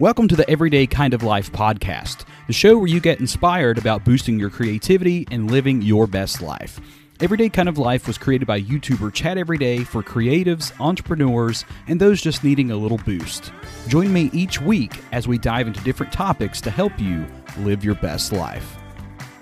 Welcome to the Everyday Kind of Life podcast, the show where you get inspired about boosting your creativity and living your best life. Everyday Kind of Life was created by YouTuber Chad Everyday for creatives, entrepreneurs, and those just needing a little boost. Join me each week as we dive into different topics to help you live your best life.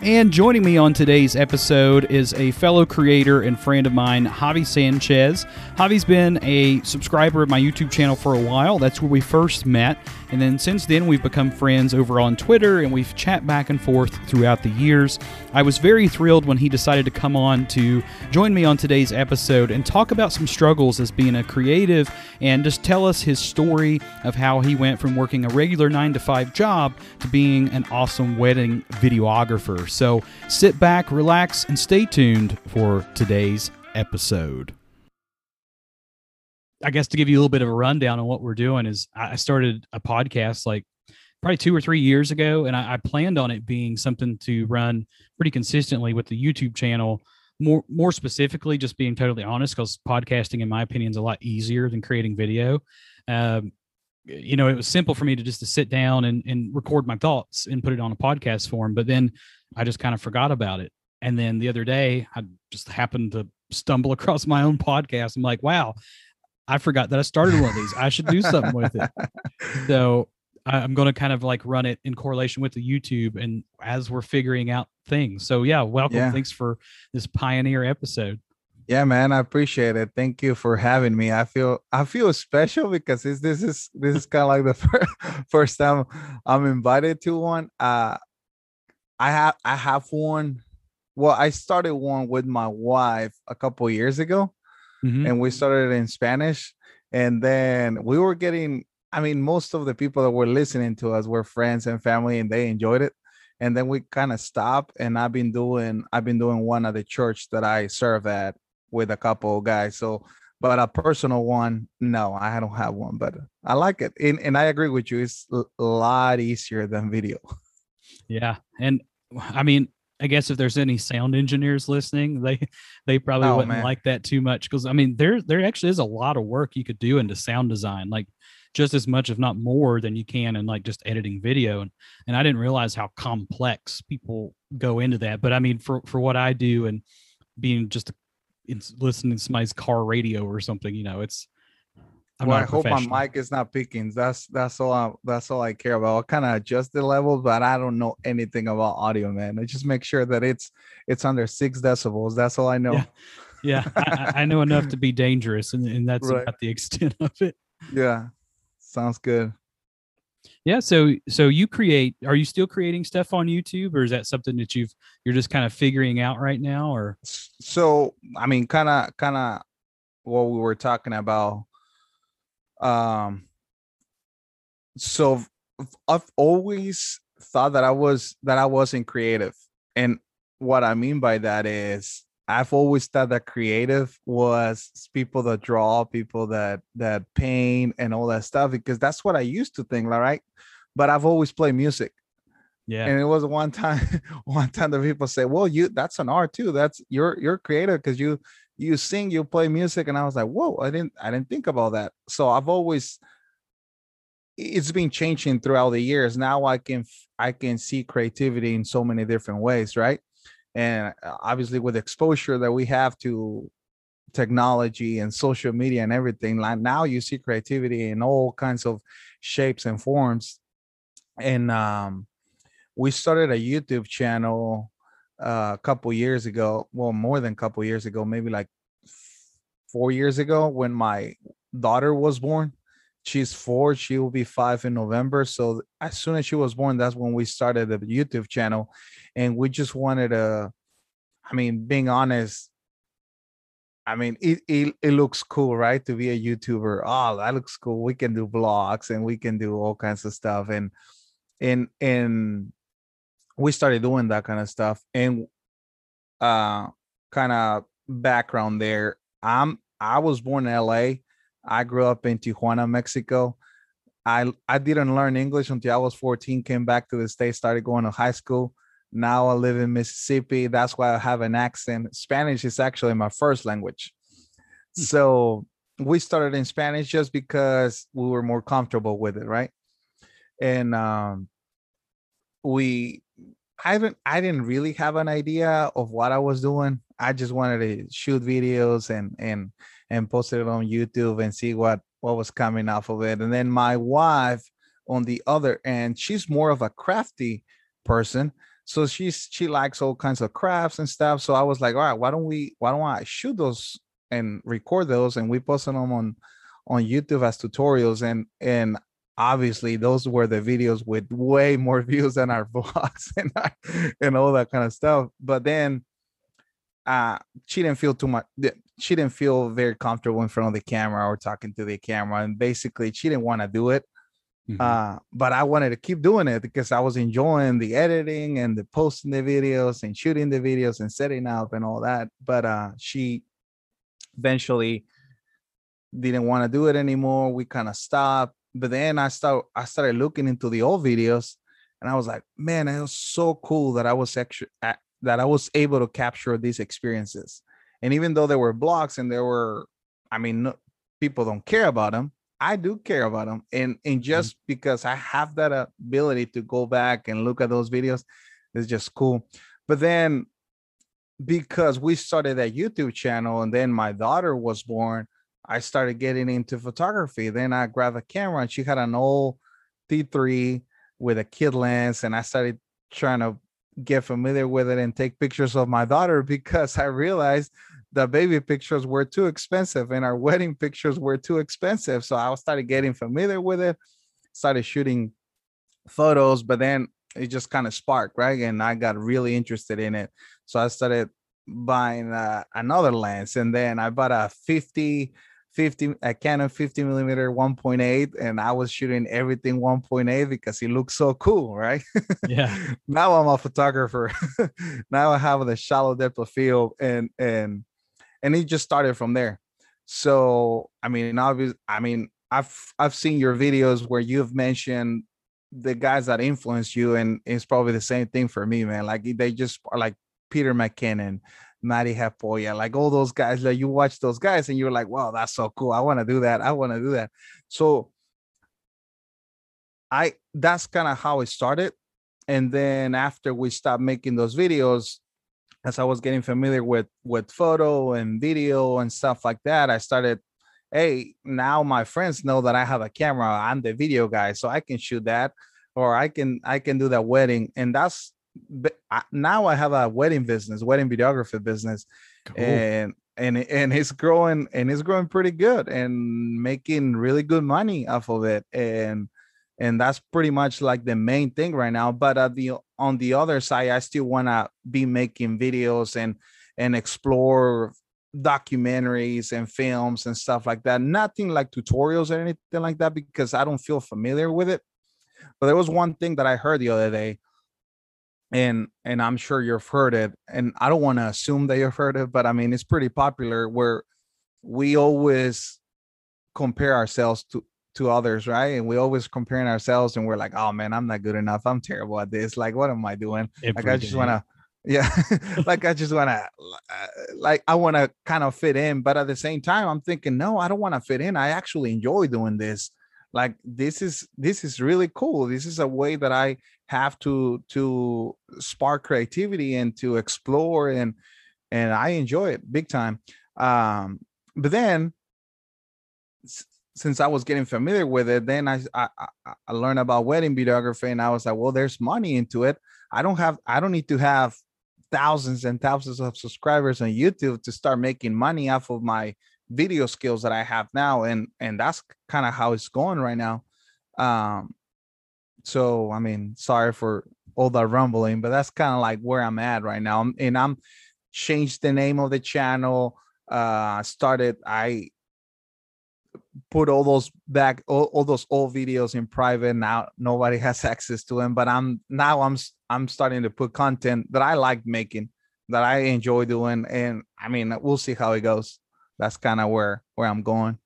And joining me on today's episode is a fellow creator and friend of mine, Javi Sanchez. Javi's been a subscriber of my YouTube channel for a while. That's where we first met. And then since then, we've become friends over on Twitter and we've chat back and forth throughout the years. I was very thrilled when he decided to come on to join me on today's episode and talk about some struggles as being a creative and just tell us his story of how he went from working a regular nine to five job to being an awesome wedding videographer. So sit back, relax, and stay tuned for today's episode. I guess to give you a little bit of a rundown on what we're doing is I started a podcast like probably two or three years ago, and I, I planned on it being something to run pretty consistently with the YouTube channel. More, more specifically, just being totally honest, because podcasting, in my opinion, is a lot easier than creating video. Um, you know, it was simple for me to just to sit down and, and record my thoughts and put it on a podcast form. But then I just kind of forgot about it. And then the other day, I just happened to stumble across my own podcast. I'm like, wow, I forgot that I started one of these. I should do something with it. So I'm going to kind of like run it in correlation with the YouTube and as we're figuring out things. So yeah, welcome. Yeah. Thanks for this pioneer episode. Yeah, man, I appreciate it. Thank you for having me. I feel I feel special because this this is this is kind of like the first, first time I'm invited to one. Uh, I have I have one. Well, I started one with my wife a couple years ago, mm-hmm. and we started in Spanish. And then we were getting, I mean, most of the people that were listening to us were friends and family, and they enjoyed it. And then we kind of stopped, and I've been doing, I've been doing one at the church that I serve at with a couple of guys. So, but a personal one, no, I don't have one, but I like it. And, and I agree with you. It's a lot easier than video. Yeah. And I mean, I guess if there's any sound engineers listening, they they probably oh, wouldn't man. like that too much because I mean there there actually is a lot of work you could do into sound design, like just as much if not more than you can in like just editing video and and I didn't realize how complex people go into that. But I mean for for what I do and being just a, listening to somebody's car radio or something, you know, it's I'm well, I hope my mic is not picking. That's that's all. I, that's all I care about. I'll kind of adjust the level, but I don't know anything about audio, man. I just make sure that it's it's under six decibels. That's all I know. Yeah, yeah I, I, know enough to be dangerous, and, and that's right. about the extent of it. Yeah, sounds good. Yeah. So so you create? Are you still creating stuff on YouTube, or is that something that you've you're just kind of figuring out right now? Or so I mean, kind of kind of what we were talking about um so i've always thought that i was that i wasn't creative. And what i mean by that is i've always thought that creative was people that draw people that that paint and all that stuff because that's what i used to think right? But i've always played music. Yeah. And it was one time one time that people say well you that's an art too. That's you're you're creative because you you sing, you play music, and I was like, whoa, I didn't I didn't think about that. So I've always it's been changing throughout the years. Now I can I can see creativity in so many different ways, right? And uh, obviously with exposure that we have to technology and social media and everything, like now you see creativity in all kinds of shapes and forms. And um, we started a YouTube channel uh, a couple years ago, well, more than a couple years ago, maybe like four years ago when my daughter was born. She's four, she will be five in November. So as soon as she was born, that's when we started the YouTube channel. And we just wanted to, I mean, being honest, I mean, it, it, it looks cool, right? To be a YouTuber. Oh, that looks cool. We can do vlogs and we can do all kinds of stuff. And and and we started doing that kind of stuff and uh kind of background there. I'm i was born in la i grew up in tijuana mexico. I i didn't learn english until i was 14 came back to the state started going to high school. Now i live in mississippi. That's why i have an accent. Spanish is actually my first language. Hmm. so we started in spanish just because we were more comfortable with it right? And um we I didn't I didn't really have an idea of what I was doing. I just wanted to shoot videos and and and post it on YouTube and see what what was coming off of it. And then my wife on the other end, she's more of a crafty person. So she's she likes all kinds of crafts and stuff. So I was like, all right, why don't we why don't I shoot those and record those and we post them on on YouTube as tutorials and and obviously those were the videos with way more views than our vlogs and and all that kind of stuff. But then uh she didn't feel too much she didn't feel very comfortable in front of the camera or talking to the camera and basically she didn't want to do it mm-hmm. uh but i wanted to keep doing it because i was enjoying the editing and the posting the videos and shooting the videos and setting up and all that but uh she eventually didn't want to do it anymore we kind of stopped but then i start i started looking into the old videos and i was like man it was so cool that i was actually that I was able to capture these experiences. And even though there were vlogs and there were, I mean, no, people don't care about them. I do care about them. And, and mm-hmm. just mm-hmm. because I have that ability to go back and look at those videos, it's just cool. But then because we started that YouTube channel and then my daughter was born, I started getting into photography. Then I grabbed a camera and she had an old T3 with a kit lens and I started trying to get familiar with it and take pictures of my daughter because I realized the baby pictures were too expensive and our wedding pictures were too expensive. So I started getting familiar with it, started shooting photos, but then it just kind of sparked, right? And I got really interested in it. So I started buying uh, another lens and then I bought a 50 50 a Canon 50 millimeter 1.8 and I was shooting everything 1.8 because it looks so cool, right? Yeah. now I'm a photographer. now I have the shallow depth of field and and and it just started from there. So I mean, obviously, I mean, I've I've seen your videos where you've mentioned the guys that influenced you, and it's probably the same thing for me, man. Like they just are like Peter McKinnon, Mati Haapoja, like all those guys. Like you watch those guys and you're like, wow, that's so cool. I want to do that. I want to do that. So I that's kind of how it started. And then after we stopped making those videos, as I was getting familiar with with photo and video and stuff like that, I started, hey, now my friends know that I have a camera. I'm the video guy, so I can shoot that, or I can I can do that wedding, and that's now I have a wedding business, wedding videography business, cool. and and and it's growing and it's growing pretty good and making really good money off of it and and that's pretty much like the main thing right now but at the on the other side i still want to be making videos and and explore documentaries and films and stuff like that nothing like tutorials or anything like that because i don't feel familiar with it but there was one thing that i heard the other day and and I'm sure you've heard it. And I don't want to assume that you've heard it, but I mean it's pretty popular where we always compare ourselves to to others, right? And we always comparing ourselves, and we're like, "Oh man, I'm not good enough. I'm terrible at this. Like, what am I doing? Every like, I just want to, yeah, like I just want to, uh, like I want to kind of fit in, but at the same time, I'm thinking, no, I don't want to fit in. I actually enjoy doing this. Like, this is this is really cool. This is a way that I have to to spark creativity and to explore and and I enjoy it big time. Um, but then since I was getting familiar with it, then I, I I learned about wedding videography, and I was like, well, there's money into it. I don't have I don't need to have thousands and thousands of subscribers on YouTube to start making money off of my video skills that I have now, and and that's kind of how it's going right now. Um, so I mean, sorry for all that rumbling, but that's kind of like where I'm at right now. And I'm changed the name of the channel. Uh started I put all those back all, all those old videos in private now nobody has access to them but i'm now i'm i'm starting to put content that i like making that i enjoy doing and i mean we'll see how it goes that's kind of where where i'm going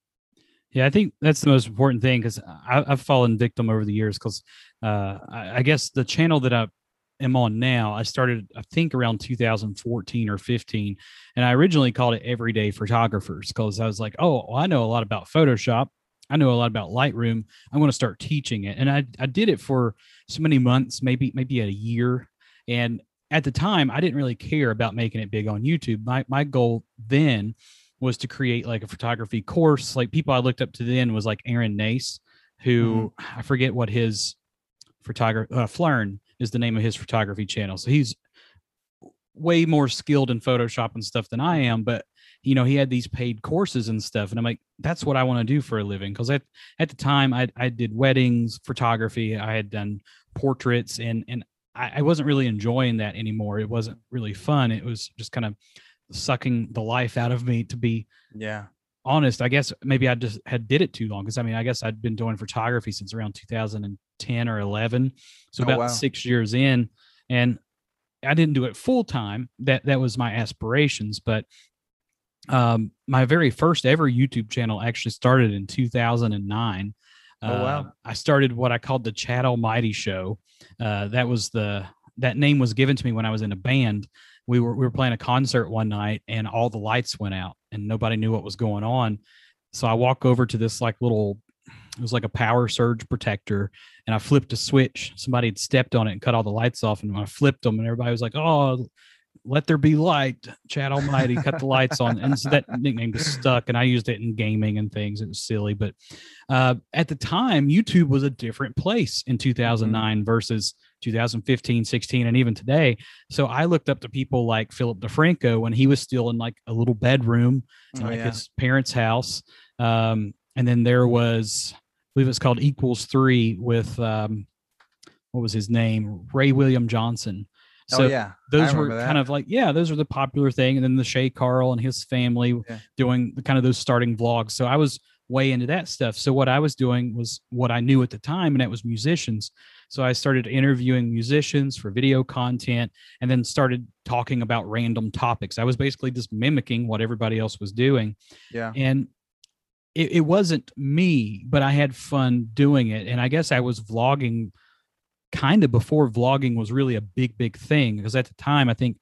yeah, I think that's the most important thing because I've fallen victim over the years. Because uh, I, I, guess the channel that I am on now, I started I think around 2014 or 15, and I originally called it Everyday Photographers because I was like, oh, well, I know a lot about Photoshop. I know a lot about Lightroom. I'm going to start teaching it. And I, I did it for so many months, maybe, maybe a year. And at the time, I didn't really care about making it big on YouTube. My, my goal then was to create like a photography course. Like people I looked up to then was like Aaron Nace, who mm-hmm. I forget what his photography, uh, Phlearn is the name of his photography channel. So he's way more skilled in Photoshop and stuff than I am. But you know, he had these paid courses and stuff. And I'm like, that's what I want to do for a living. Cause at, at the time I, I did weddings, photography, I had done portraits and, and I, I wasn't really enjoying that anymore. It wasn't really fun. It was just kind of sucking the life out of me to be yeah honest. I guess maybe I just had did it too long. Cause I mean, I guess I'd been doing photography since around 2010 or 11. So oh, about wow. six years in and I didn't do it full time. That that was my aspirations, but um, my very first ever YouTube channel actually started in 2009. Oh wow! Uh, I started what I called the Chad Almighty Show. Uh, that was the that name was given to me when I was in a band. We were we were playing a concert one night and all the lights went out and nobody knew what was going on. So I walk over to this like little it was like a power surge protector and I flipped a switch. Somebody had stepped on it and cut all the lights off and I flipped them and everybody was like, "Oh, let there be light, Chad Almighty, cut the lights on. And so that nickname just stuck. And I used it in gaming and things. It was silly. But uh, at the time, YouTube was a different place in 2009 mm-hmm. versus 2015, 16, and even today. So I looked up to people like Philip DeFranco when he was still in like a little bedroom in oh, like yeah. his parents' house. Um, and then there was, I believe it's called Equals Three with, um, what was his name? Ray William Johnson. Oh, so oh, yeah. those were that. kind of like, yeah, those are the popular thing. And then the Shay Carl and his family yeah. doing the kind of those starting vlogs. So I was way into that stuff. So what I was doing was what I knew at the time, and that was musicians. So I started interviewing musicians for video content and then started talking about random topics. I was basically just mimicking what everybody else was doing. Yeah. And it, it wasn't me, but I had fun doing it. And I guess I was vlogging kind of before vlogging was really a big, big thing. Because at the time, I think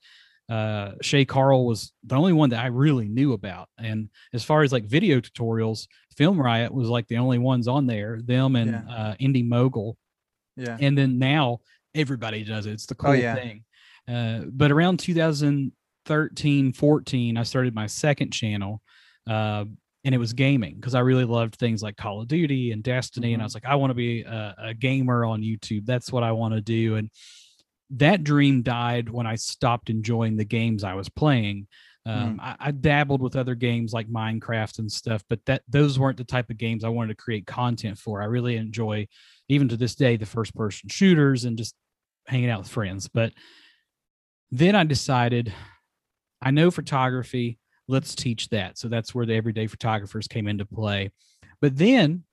uh, Shay Carl was the only one that I really knew about. And as far as like video tutorials, Film Riot was like the only ones on there. Them and yeah. uh, Indy Mogul. Yeah. And then now everybody does it. It's the oh, cool oh, yeah. thing. Uh, but around 2013, 14, I started my second channel. Uh, and it was gaming because I really loved things like Call of Duty and Destiny. Mm-hmm. And I mm-hmm. was like, I want to be a, a, gamer on YouTube. That's what I want to do. And that dream died when I stopped enjoying the games I was playing. Um, mm. I, I, dabbled with other games like Minecraft and stuff, but that those weren't the type of games I wanted to create content for. I really enjoy, even to this day, the first person shooters and just hanging out with friends. But then I decided I know photography let's teach that. So that's where the everyday photographers came into play. But then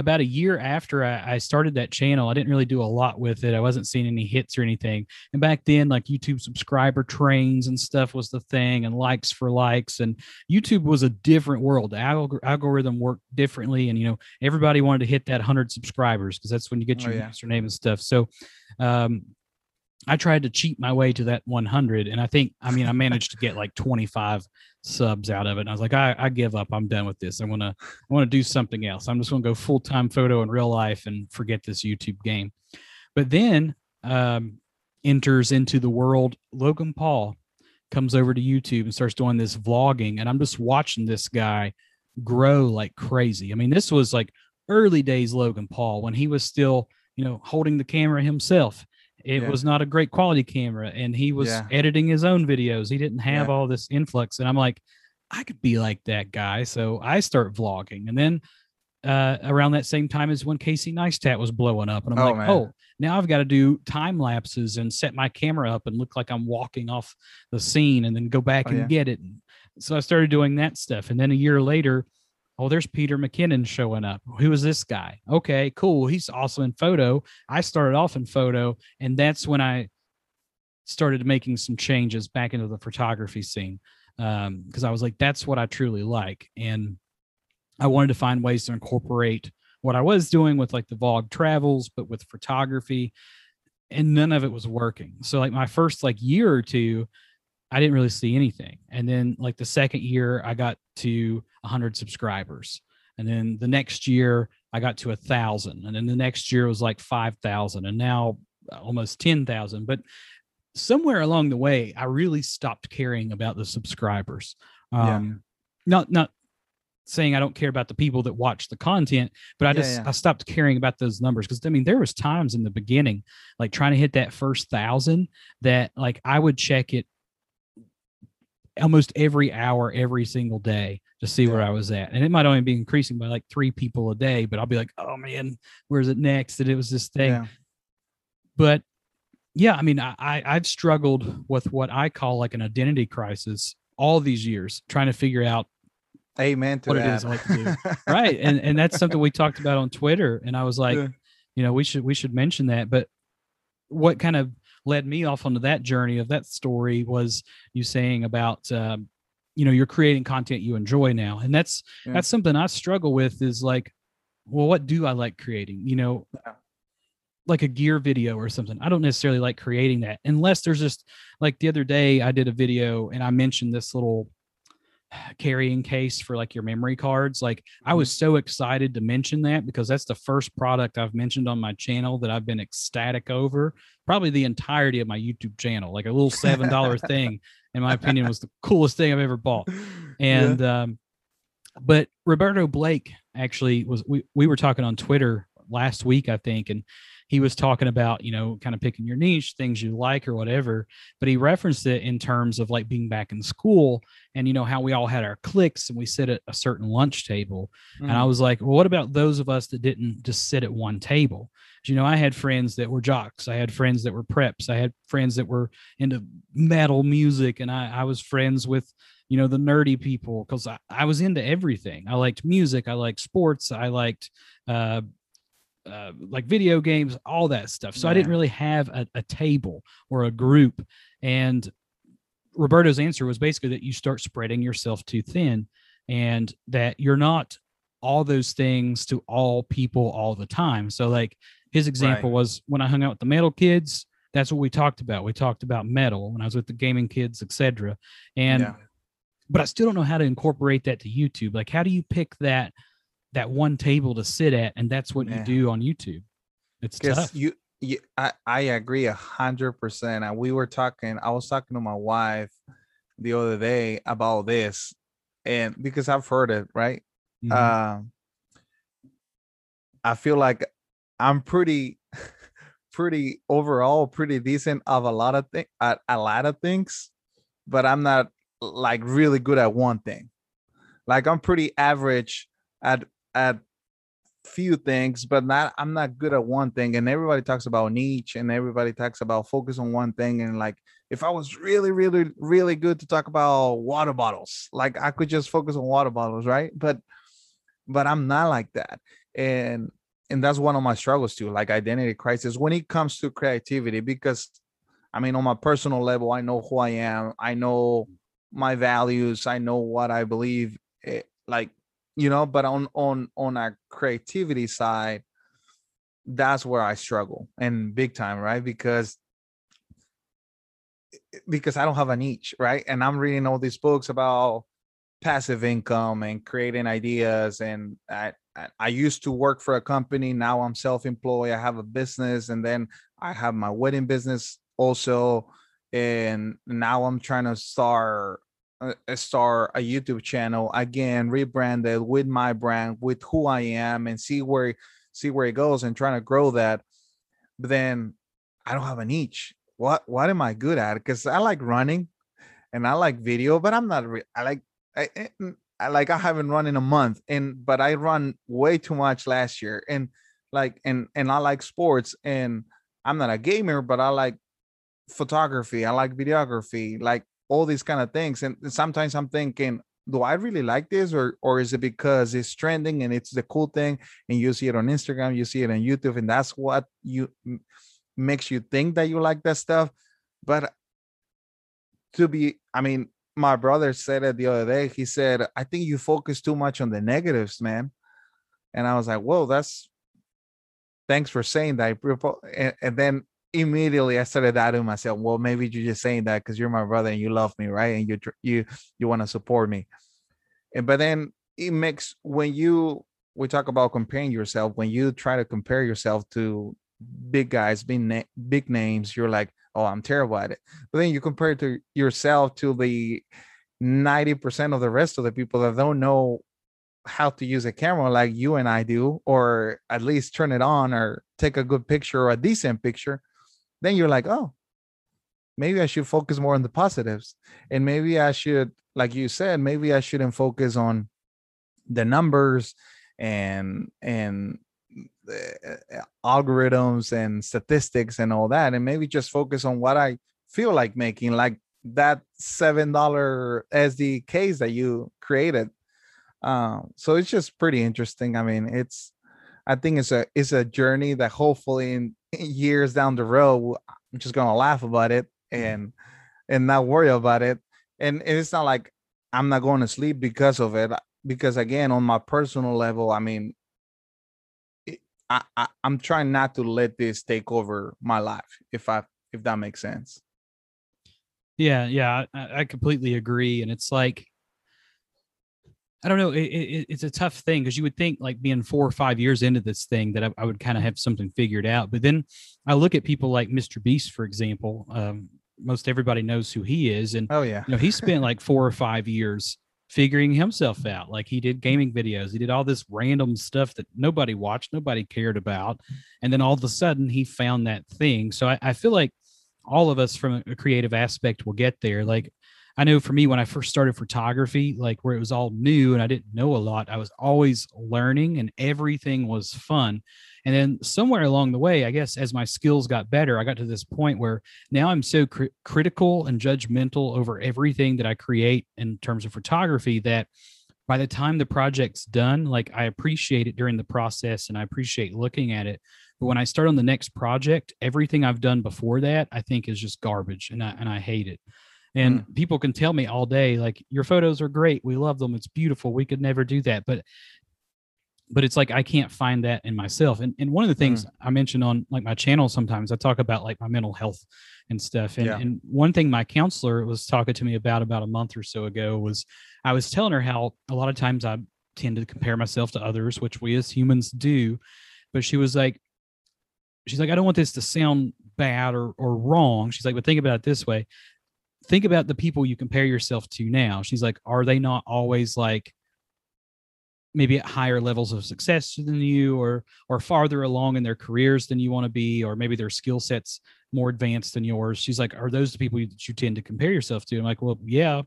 about a year after I, I, started that channel, I didn't really do a lot with it. I wasn't seeing any hits or anything. And back then, like YouTube subscriber trains and stuff was the thing, and likes for likes. And YouTube was a different world. The alg- algorithm worked differently. And, you know, everybody wanted to hit that 100 subscribers because that's when you get oh, your oh, yeah. username and stuff. So, um, I tried to cheat my way to that 100, and I think I mean I managed to get like 25 subs out of it. And I was like, I, I give up. I'm done with this. I want to I want to do something else. I'm just going to go full time photo in real life and forget this YouTube game. But then um, enters into the world. Logan Paul comes over to YouTube and starts doing this vlogging, and I'm just watching this guy grow like crazy. I mean, this was like early days Logan Paul when he was still you know holding the camera himself it yeah. was not a great quality camera and he was yeah. editing his own videos he didn't have yeah. all this influx and i'm like i could be like that guy so i start vlogging and then uh, around that same time as when casey neistat was blowing up and i'm oh, like man. oh now i've got to do time lapses and set my camera up and look like i'm walking off the scene and then go back oh, and get it so i started doing that stuff and then a year later Oh, there's Peter McKinnon showing up. Who is this guy? Okay, cool. He's also in photo. I started off in photo, and that's when I started making some changes back into the photography scene because um, I was like, that's what I truly like, and I wanted to find ways to incorporate what I was doing with like the vlog travels, but with photography, and none of it was working. So like my first like year or two, I didn't really see anything. And then like the second year, I got to 100 subscribers. and then the next year I got to a thousand, and then the next year was like five thousand, and now almost ten thousand. But somewhere along the way, I really stopped caring about the subscribers. Um, yeah. Not not saying I don't care about the people that watch the content, but I just yeah, yeah. I stopped caring about those numbers because I mean there was times in the beginning, like trying to hit that first thousand, that like I would check it almost every hour, every single day to see yeah. where I was at. And it might only be increasing by like three people a day, but I'll be like, oh man, where's it next? And it was this thing. Yeah. But yeah, I mean, I, I I've struggled with what I call like an identity crisis all these years, trying to figure out Amen to what that. it is like to do. right. And and that's something we talked about on Twitter. And I was like, yeah. you know, we should we should mention that. But what kind of led me off onto that journey of that story was you saying about um, you know you're creating content you enjoy now and that's yeah. that's something i struggle with is like well what do i like creating you know yeah. like a gear video or something i don't necessarily like creating that unless there's just like the other day i did a video and i mentioned this little carrying case for like your memory cards. Like I was mm-hmm. so excited to mention that because that's the first product I've mentioned on my channel that I've been ecstatic over probably the entirety of my YouTube channel. Like a little $7 thing, in my opinion, was the coolest thing I've ever bought. And yeah. um but Roberto Blake actually was we, we were talking on Twitter last week, I think, and he was talking about, you know, kind of picking your niche, things you like or whatever. But he referenced it in terms of like being back in school and, you know, how we all had our cliques and we sit at a certain lunch table. Mm. And I mm. was like, well, what about those of us that didn't just sit at one table? You know, I had friends that were jocks. I had friends that were preps. I had friends that were into metal music. And I, I was friends with, you know the nerdy people because I, I was into everything i liked music i liked sports i liked uh, uh, like video games, all that stuff. So yeah. I didn't really have a, a table or a group. And Roberto's answer was basically that you start spreading yourself too thin and that you're not all those things to all people all the time. So, like his example right. was when I hung out with the metal kids, that's what we talked about. We talked about metal when I was with the gaming kids, etc. And yeah. but I still don't know how to incorporate that to YouTube. Like, how do you pick that that one table to sit at, and that's what you do on YouTube. It's tough. You, you, I, I agree a hundred percent. And we were talking. I was talking to my wife the other day about this, and because I've heard it, right? Mm-hmm. Um, I feel like I'm pretty, pretty overall pretty decent of a lot of things, at a lot of things, but I'm not like really good at one thing. Like I'm pretty average at at few things, but not I'm not good at one thing. And everybody talks about niche and everybody talks about focus on one thing. And like if I was really, really, really good to talk about water bottles, like I could just focus on water bottles, right? But but I'm not like that. And and that's one of my struggles too, like identity crisis when it comes to creativity, because I mean, on my personal level, I know who I am, I know my values, I know what I believe. It, eh, like you know but on on on a creativity side that's where i struggle and big time right? Because because i don't have a niche right? And i'm reading all these books about passive income and creating ideas and I, I used to work for a company now i'm self-employed i have a business and then i have my wedding business also and now i'm trying to start start a YouTube channel again, rebranded with my brand, with who I am, and see where see where it goes, and trying to grow that. But then I don't have a niche. What what am I good at? Because I like running, and I like video, but I'm not. Re- I like I, eh, I like I haven't run in a month, and but I run way too much last year, and like and and I like sports, and I'm not a gamer, but I like photography. I like videography. Like all these kind of things and sometimes i'm thinking do i really like this or or is it because it's trending and it's the cool thing? And you see it on instagram you see it on youtube and that's what you makes you think that you like that stuff. But to be i mean my brother said it the other day he said i think you focus too much on the negatives man. And i was like whoa that's thanks for saying that and, and then immediately I started doubting myself. Well, maybe you're just saying that because you're my brother and you love me, right? And you you you want to support me. And but then it makes when you we talk about comparing yourself when you try to compare yourself to big guys big, na- big names you're like oh i'm terrible at it but then you compare to yourself to the 90% of the rest of the people that don't know how to use a camera like you and i do or at least turn it on or take a good picture or a decent picture then you're like oh maybe i should focus more on the positives and maybe i should like you said maybe i shouldn't focus on the numbers and and uh, algorithms and statistics and all that and maybe just focus on what i feel like making like that seven dollar sd case that you created. Um so it's just pretty interesting i mean it's i think it's a it's a journey that hopefully in years down the road i'm just gonna laugh about it mm-hmm. and and not worry about it and, and it's not like i'm not going to sleep because of it because again on my personal level i mean I, I i'm trying not to let this take over my life if i if that makes sense yeah yeah i, I completely agree and it's like I don't know. It, it, it's a tough thing because you would think, like, being four or five years into this thing, that I, I would kind of have something figured out. But then I look at people like Mr. Beast, for example. Um, most everybody knows who he is, and oh yeah, you know, he spent like four or five years figuring himself out. Like he did gaming videos, he did all this random stuff that nobody watched, nobody cared about. And then all of a sudden he found that thing. So I, I feel like all of us from a creative aspect will get there. Like I know for me, when I first started photography, like where it was all new and I didn't know a lot, I was always learning and everything was fun. And then somewhere along the way, I guess as my skills got better, I got to this point where now I'm so cr- critical and judgmental over everything that I create in terms of photography that by the time the project's done, like I appreciate it during the process and I appreciate looking at it. But when I start on the next project, everything I've done before that, I think is just garbage and I, and I hate it. And mm. people can tell me all day, like, your photos are great. We love them. It's beautiful. We could never do that. But but it's like I can't find that in myself. And and one of the things mm. I mentioned on like my channel sometimes I talk about like my mental health and stuff. And, yeah. and one thing my counselor was talking to me about about a month or so ago was I was telling her how a lot of times I tend to compare myself to others, which we as humans do. But she was like, she's like, I don't want this to sound bad or or wrong. She's like, but think about it this way. Think about the people you compare yourself to now. She's like, are they not always like maybe at higher levels of success than you or or farther along in their careers than you want to be or maybe their skill sets more advanced than yours? She's like are those the people that you tend to compare yourself to? I'm like well yeah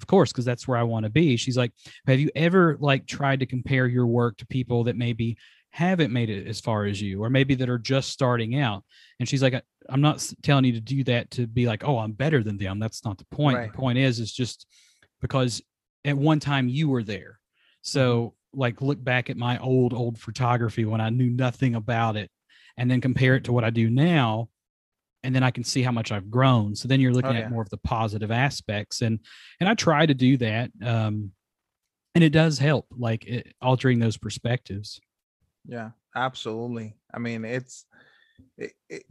of course because that's where i want to be. She's like have you ever like tried to compare your work to people that maybe haven't made it as far as you or maybe that are just starting out? And she's like i'm not telling you to do that to be like oh i'm better than them that's not the point right. the point is is just because at one time you were there so like look back at my old old photography when I knew nothing about it and then compare it to what I do now and then I can see how much I've grown. So then you're looking oh, yeah. at more of the positive aspects and and I try to do that um and it does help like it, altering those perspectives. Yeah, absolutely. I mean, it's it, it,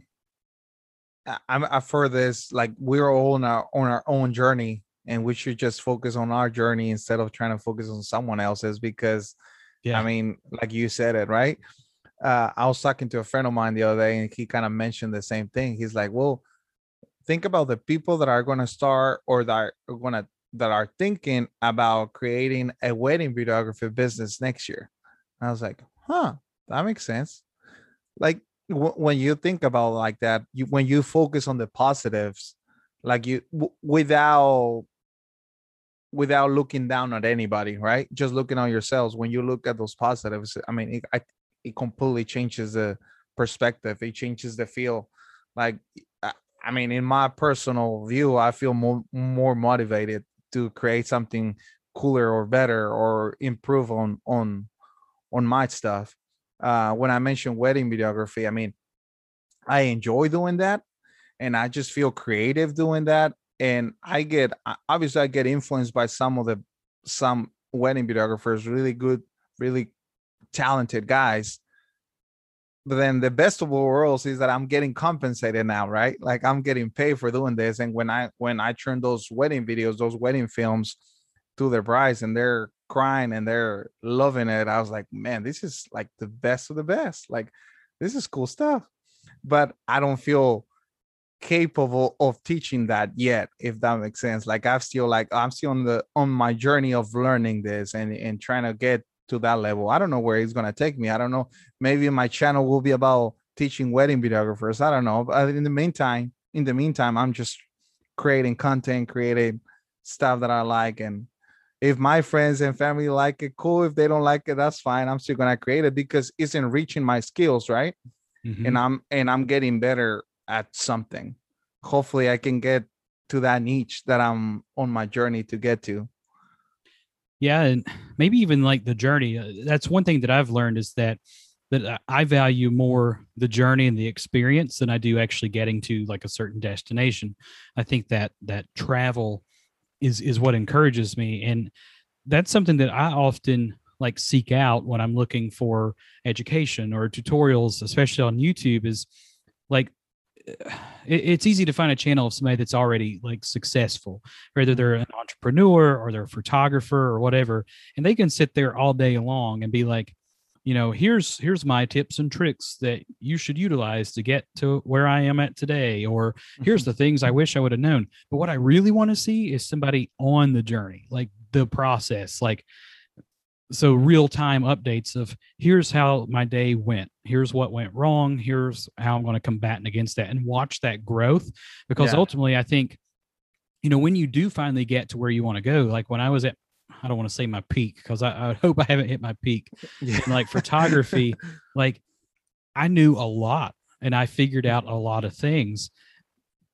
I'm I for this like we're all on our on our own journey and we should just focus on our journey instead of trying to focus on someone else's because yeah. i mean like you said it right? Uh, i was talking to a friend of mine the other day and he kind of mentioned the same thing. He's like well think about the people that are going to start or that are going to that are thinking about creating a wedding videography business next year. I was like huh that makes sense. Like when you think about like that you when you focus on the positives like you w- without without looking down at anybody, right? Just looking on yourselves. When you look at those positives, I mean, it, I, it completely changes the perspective. It changes the feel. Like, I mean, in my personal view, I feel more more motivated to create something cooler or better or improve on on on my stuff. Uh, when I mentioned wedding videography, I mean, I enjoy doing that, and I just feel creative doing that and I get obviously I get influenced by some of the some wedding videographers, really good, really talented guys. But then the best of all worlds is that I'm getting compensated now, right? Like I'm getting paid for doing this. And when I when I turn those wedding videos, those wedding films to their brides and they're crying and they're loving it. I was like, man, this is like the best of the best. Like, this is cool stuff. But I don't feel capable of teaching that yet, if that makes sense. Like I've still like I'm still on the on my journey of learning this and and trying to get to that level. I don't know where it's gonna take me. I don't know. Maybe my channel will be about teaching wedding videographers. I don't know. But in the meantime, in the meantime, I'm just creating content, creating stuff that I like. And if my friends and family like it, cool. If they don't like it, that's fine. I'm still gonna create it because it's enriching my skills, right? Mm-hmm. And I'm and I'm getting better at something. Hopefully I can get to that niche that I'm on my journey to get to. Yeah, and maybe even like the journey. Uh, that's one thing that I've learned is that that I value more the journey and the experience than I do actually getting to like a certain destination. I think that that travel is is what encourages me and that's something that I often like seek out when I'm looking for education or tutorials especially on YouTube is like it's easy to find a channel of somebody that's already like successful, whether mm-hmm. they're an entrepreneur or they're a photographer or whatever, and they can sit there all day long and be like, you know, here's here's my tips and tricks that you should utilize to get to where I am at today, or here's mm-hmm. the things I wish I would have known. But what I really want to see is somebody on the journey, like the process, like so real time updates of here's how my day went here's what went wrong here's how i'm going to combat against that and watch that growth because yeah. ultimately i think you know when you do finally get to where you want to go like when i was at i don't want to say my peak because I, I, hope i haven't hit my peak yeah. in like photography like i knew a lot and i figured out a lot of things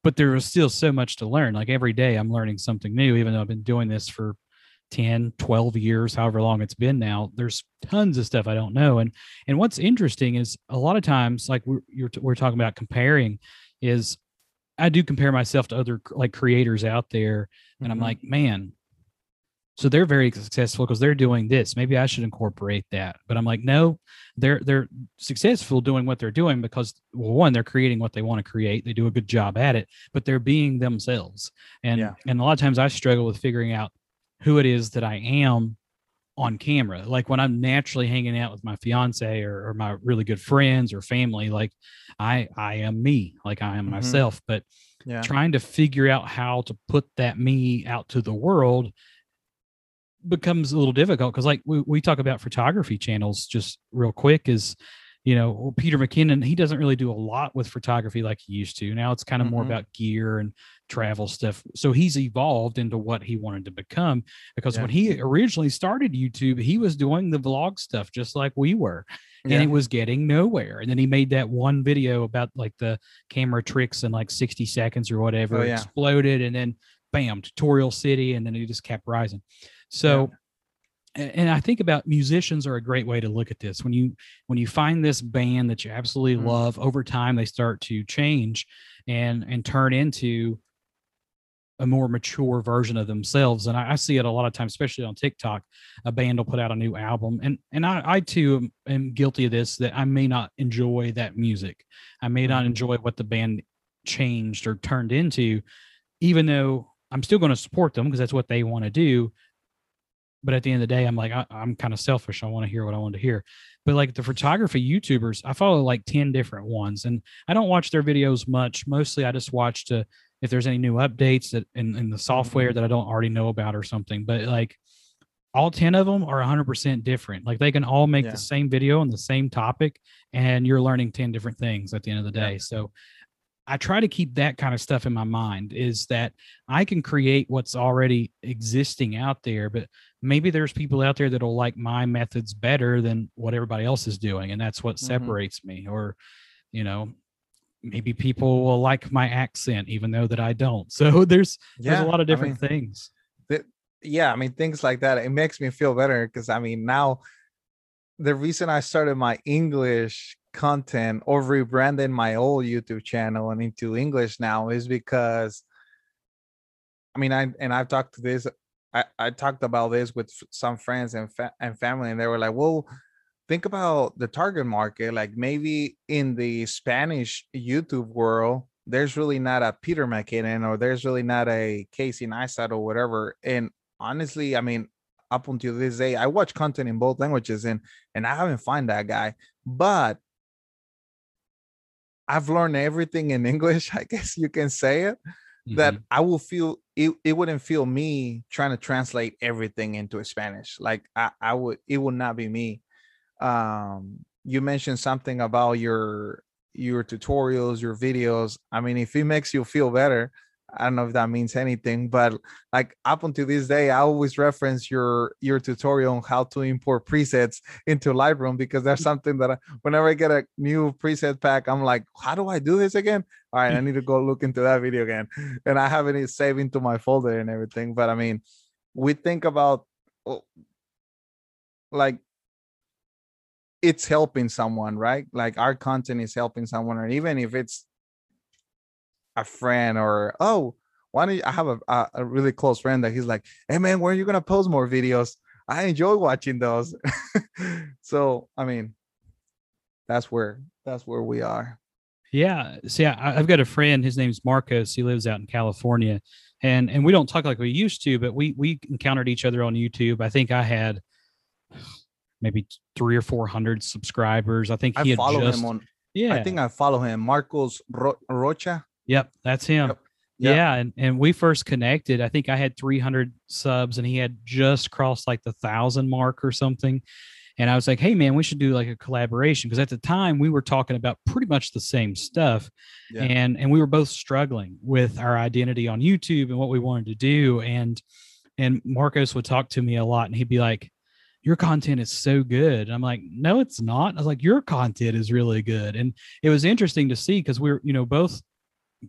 but there was still so much to learn like every day i'm learning something new even though i've been doing this for 10 12 years however long it's been now there's tons of stuff i don't know and and what's interesting is a lot of times like we're we're talking about comparing is i do compare myself to other like creators out there and mm-hmm. i'm like man so they're very successful because they're doing this maybe i should incorporate that but i'm like no they're they're successful doing what they're doing because well one they're creating what they want to create they do a good job at it but they're being themselves and yeah. and a lot of times i struggle with figuring out who it is that I am on camera. Like when I'm naturally hanging out with my fiance or, or my really good friends or family, like I I am me, like I am mm-hmm. myself. But yeah. trying to figure out how to put that me out to the world becomes a little difficult because like we, we talk about photography channels just real quick is you know, Peter McKinnon, he doesn't really do a lot with photography like he used to. Now it's kind of mm-hmm. more about gear and travel stuff. So he's evolved into what he wanted to become because yeah. when he originally started YouTube, he was doing the vlog stuff just like we were. And yeah. it was getting nowhere. And then he made that one video about like the camera tricks in like 60 seconds or whatever, oh, yeah. exploded, and then bam, tutorial city, and then he just kept rising. So and I think about musicians are a great way to look at this. When you when you find this band that you absolutely mm-hmm. love, over time they start to change and and turn into a more mature version of themselves. And I, I, see it a lot of times, especially on TikTok. A band will put out a new album, and and I, I too am, am guilty of this. That I may not enjoy that music. I may not mm-hmm. enjoy what the band changed or turned into, even though I'm still going to support them because that's what they want to do but at the end of the day, I'm like, I, am kind of selfish. I want to hear what I want to hear. But like the photography YouTubers, I follow like 10 different ones and I don't watch their videos much. Mostly I just watch to if there's any new updates that in, in the software that I don't already know about or something. But like all 10 of them are 100% different. Like they can all make yeah. the same video on the same topic and you're learning 10 different things at the end of the day. Yeah. So I try to keep that kind of stuff in my mind is that I can create what's already existing out there, but maybe there's people out there that'll like my methods better than what everybody else is doing. And that's what mm-hmm. separates me. Or, you know, maybe people will like my accent, even though that I don't. So there's yeah, there's a lot of different I mean, things. That, yeah, I mean things like that. It makes me feel better because I mean now the reason I started my English content or rebranding my old YouTube channel and into English now is because I mean I and I've talked to this I, I talked about this with some friends and fa- and family and they were like, "Well, think about the target market like maybe in the Spanish YouTube world there's really not a Peter McKinnon or there's really not a Casey Neistat or whatever and honestly, I mean, up until this day, I watch content in both languages and and I haven't find that guy, but I've learned everything in English, I guess you can say it. That Mhm. I will feel it, it wouldn't feel me trying to translate everything into Spanish. Like I, I would it would not be me. Um you mentioned something about your your tutorials, your videos. I mean, if it makes you feel better, I don't know if that means anything, but like up until this day, I always reference your your tutorial on how to import presets into Lightroom because that's mm-hmm. something that I, whenever I get a new preset pack, I'm like, how do I do this again? All right, I need to go look into that video again, and I have it saved into my folder and everything. But I mean, we think about like it's helping someone, right? Like our content is helping someone, or even if it's a friend or oh why don't you, i have a, a, a really close friend that he's like hey man when are you gonna post more videos i enjoy watching those so i mean that's where that's where we are Yeah. See, I, I've got a friend. His name's Marcos. He lives out in California, and and we don't talk like we used to, but we we encountered each other on YouTube. I think I had maybe three or four hundred subscribers. I think he i follow just him on yeah. i think i follow him marcos Ro- rocha Yep, that's him. Yep. Yep. Yeah, and and we first connected. I think I had 300 subs, and he had just crossed like the thousand mark or something. And I was like, "Hey, man, we should do like a collaboration." Because at the time we were talking about pretty much the same stuff, Yeah. and and we were both struggling with our identity on YouTube and what we wanted to do. And and Marcos would talk to me a lot, and he'd be like, "Your content is so good." And I'm like, "No, it's not." I was like, "Your content is really good," and it was interesting to see because we we're you know both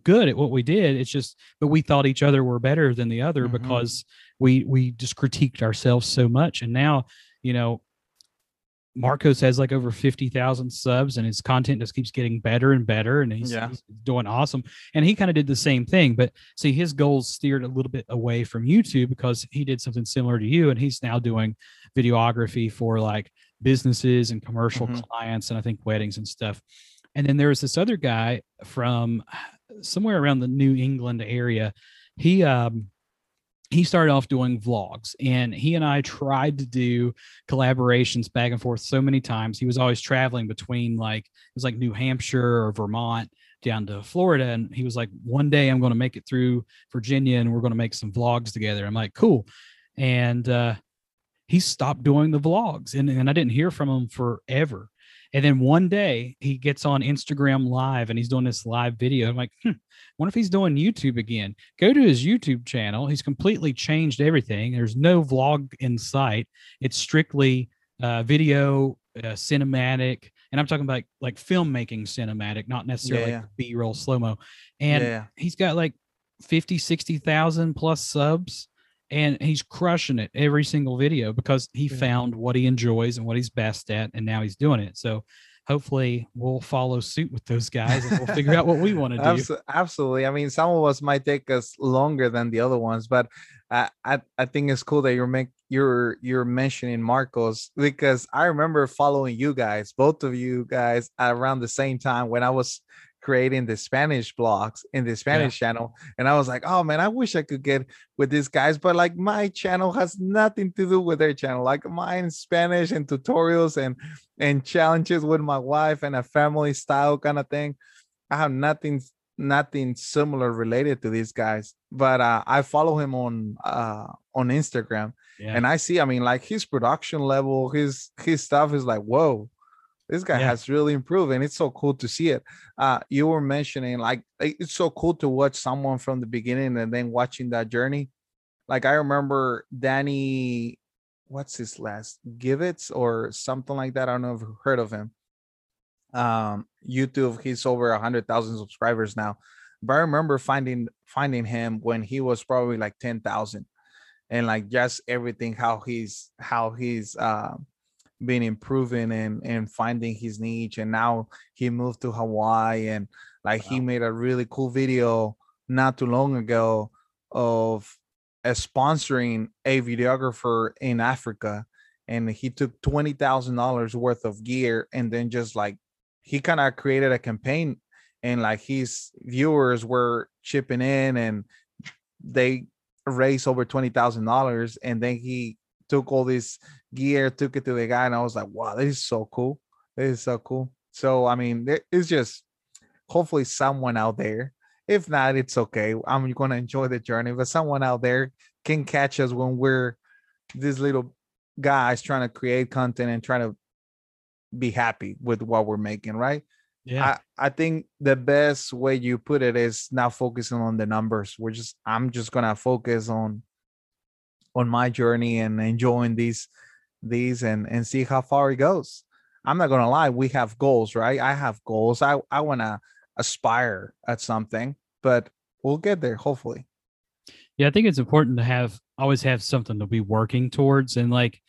good at what we did. It's just, but we thought each other were better than the other Mhm. because we we just critiqued ourselves so much. And now, you know, Marcos has like over fifty thousand subs, and his content just keeps getting better and better, and he's, Yeah. he's doing awesome. And he kind of did the same thing, but see, his goals steered a little bit away from YouTube because he did something similar to you, and he's now doing videography for like businesses and commercial Mhm. clients, and I think weddings and stuff. And then there was this other guy from somewhere around the New England area. He um he started off doing vlogs and he and I tried to do collaborations back and forth so many times. He was always traveling between like it was like New Hampshire or Vermont down to Florida and he was like one day I'm going to make it through Virginia and we're going to make some vlogs together. I'm like, "Cool." And uh he stopped doing the vlogs and, and I didn't hear from him forever. And then one day he gets on Instagram live and he's doing this live video. I'm like, hmm, what if he's doing YouTube again? Go to his YouTube channel. He's completely changed everything. There's no vlog in sight. It's strictly uh, video, uh, cinematic, and I'm talking about like, like filmmaking cinematic, not necessarily Yeah, like B-roll slow mo. And yeah he's got like 50, 60,000 plus subs and he's crushing it every single video because he Yeah. found what he enjoys and what he's best at and now he's doing it. So hopefully we'll follow suit with those guys and we'll figure out what we want to do. Absolutely. I mean, some of us might take us longer than the other ones, but I I, I think it's cool that you're make you're you're mentioning Marcos because I remember following you guys, both of you guys, around the same time when I was creating the Spanish blogs in the Spanish channel, and I was like, oh man, I wish I could get with these guys, but like my channel has nothing to do with their channel. Like mine Spanish and tutorials and and challenges with my wife and a family style kind of thing. I have nothing nothing similar related to these guys, but uh, I follow him on uh, on Instagram, Yeah. and I see. I mean, like his production level, his his stuff is like, whoa, this guy Yeah. has really improved, and it's so cool to see it. Uh, you were mentioning like it's so cool to watch someone from the beginning and then watching that journey. Like I remember Danny, what's his last Givets or something like that. I don't know if you've heard of him um youtube he's over a hundred thousand subscribers now but i remember finding finding him when he was probably like 10,000 and like just everything how he's how he's um been improving and and finding his niche and now he moved to hawaii and like he made a really cool video not too long ago of uh, sponsoring a videographer in africa and he took twenty thousand dollars worth of gear and then just like he kind of created a campaign and like his viewers were chipping in and they raised over twenty thousand dollars, and then he took all this gear, took it to the guy, and I was like, wow, this is so cool. This is so cool. So I mean, it's just hopefully someone out there. If not, it's okay. I'm gonna enjoy the journey, but someone out there can catch us when we're these little guys trying to create content and trying to be happy with what we're making, right? Yeah. I, I think the best way you put it is not focusing on the numbers. We're just I'm just gonna focus on on my journey and enjoying these these and and see how far it goes. I'm not gonna lie, we have goals, right? I have goals. I I wanna aspire at something, but we'll get there hopefully. Yeah, I think it's important to have always have something to be working towards and like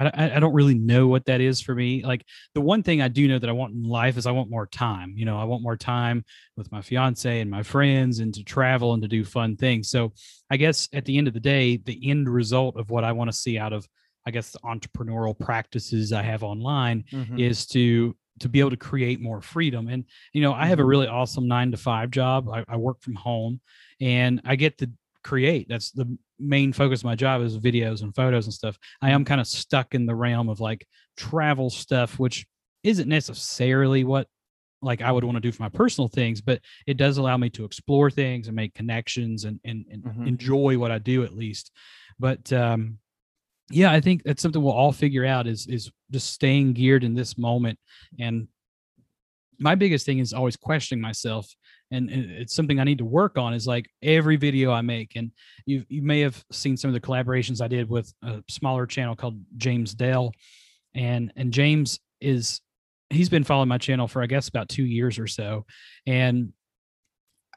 I, I don't really know what that is for me. Like the one thing I do know that I want in life is I want more time. You know, I want more time with my fiance and my friends and to travel and to do fun things. So I guess at the end of the day, the end result of what I want to see out of, I guess, the entrepreneurial practices I have online mm-hmm. is to to be able to create more freedom. And you know, I have a mm-hmm. really awesome nine to five job. I, I work from home, and I get to create. That's the main focus of my job is videos and photos and stuff. I am kind of stuck in the realm of like travel stuff, which isn't necessarily what like I would want to do for my personal things, but it does allow me to explore things and make connections and and, and mm-hmm. enjoy what I do at least. But um yeah, I think that's something we'll all figure out is is just staying geared in this moment. And my biggest thing is always questioning myself and it's something I need to work on is like every video I make. And you you may have seen some of the collaborations I did with a smaller channel called James Dell. And and James is he's been following my channel for I guess about two years or so. And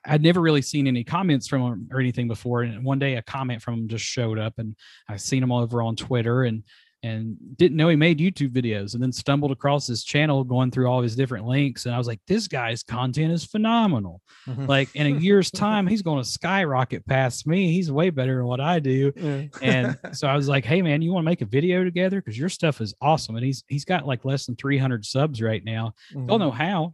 I'd never really seen any comments from him or anything before. And one day a comment from him just showed up and I've seen him all over on Twitter and and didn't know he made YouTube videos and then stumbled across his channel going through all his different links. And I was like, this guy's content is phenomenal. Mm-hmm. Like in a year's time, he's going to skyrocket past me. He's way better than what I do. And so I was like, hey man, you want to make a video together? Because your stuff is awesome. And he's he's got like less than 300 subs right now. Mm-hmm. Don't know how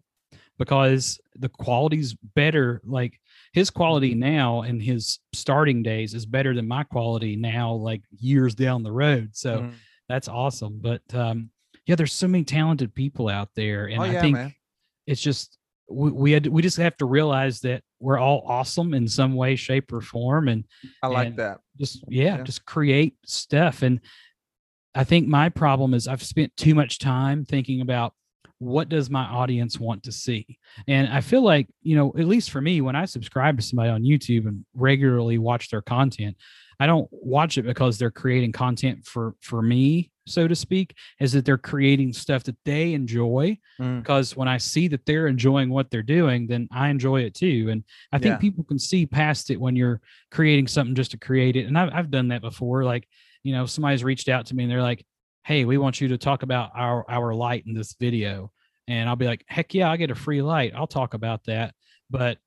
because the quality's better. Like his quality now and his starting days is better than my quality now, like years down the road. So mm-hmm that's awesome. But um, yeah, there's so many talented people out there, and oh, I think man. it's just we, we had we just have to realize that we're all awesome in some way, shape, or form. And I like and that. Just yeah, yeah, just create stuff. And I think my problem is I've spent too much time thinking about what does my audience want to see and i feel like you know at least for me when i subscribe to somebody on youtube and regularly watch their content I don't watch it because they're creating content for for me, so to speak, is that they're creating stuff that they enjoy. Mm. Because when I see that they're enjoying what they're doing, then I enjoy it too. And I think yeah. people can see past it when you're creating something just to create it. And I've I've done that before. Like, you know, somebody's reached out to me and they're like, Hey, we want you to talk about our our light in this video. And I'll be like, heck yeah, I get a free light. I'll talk about that. But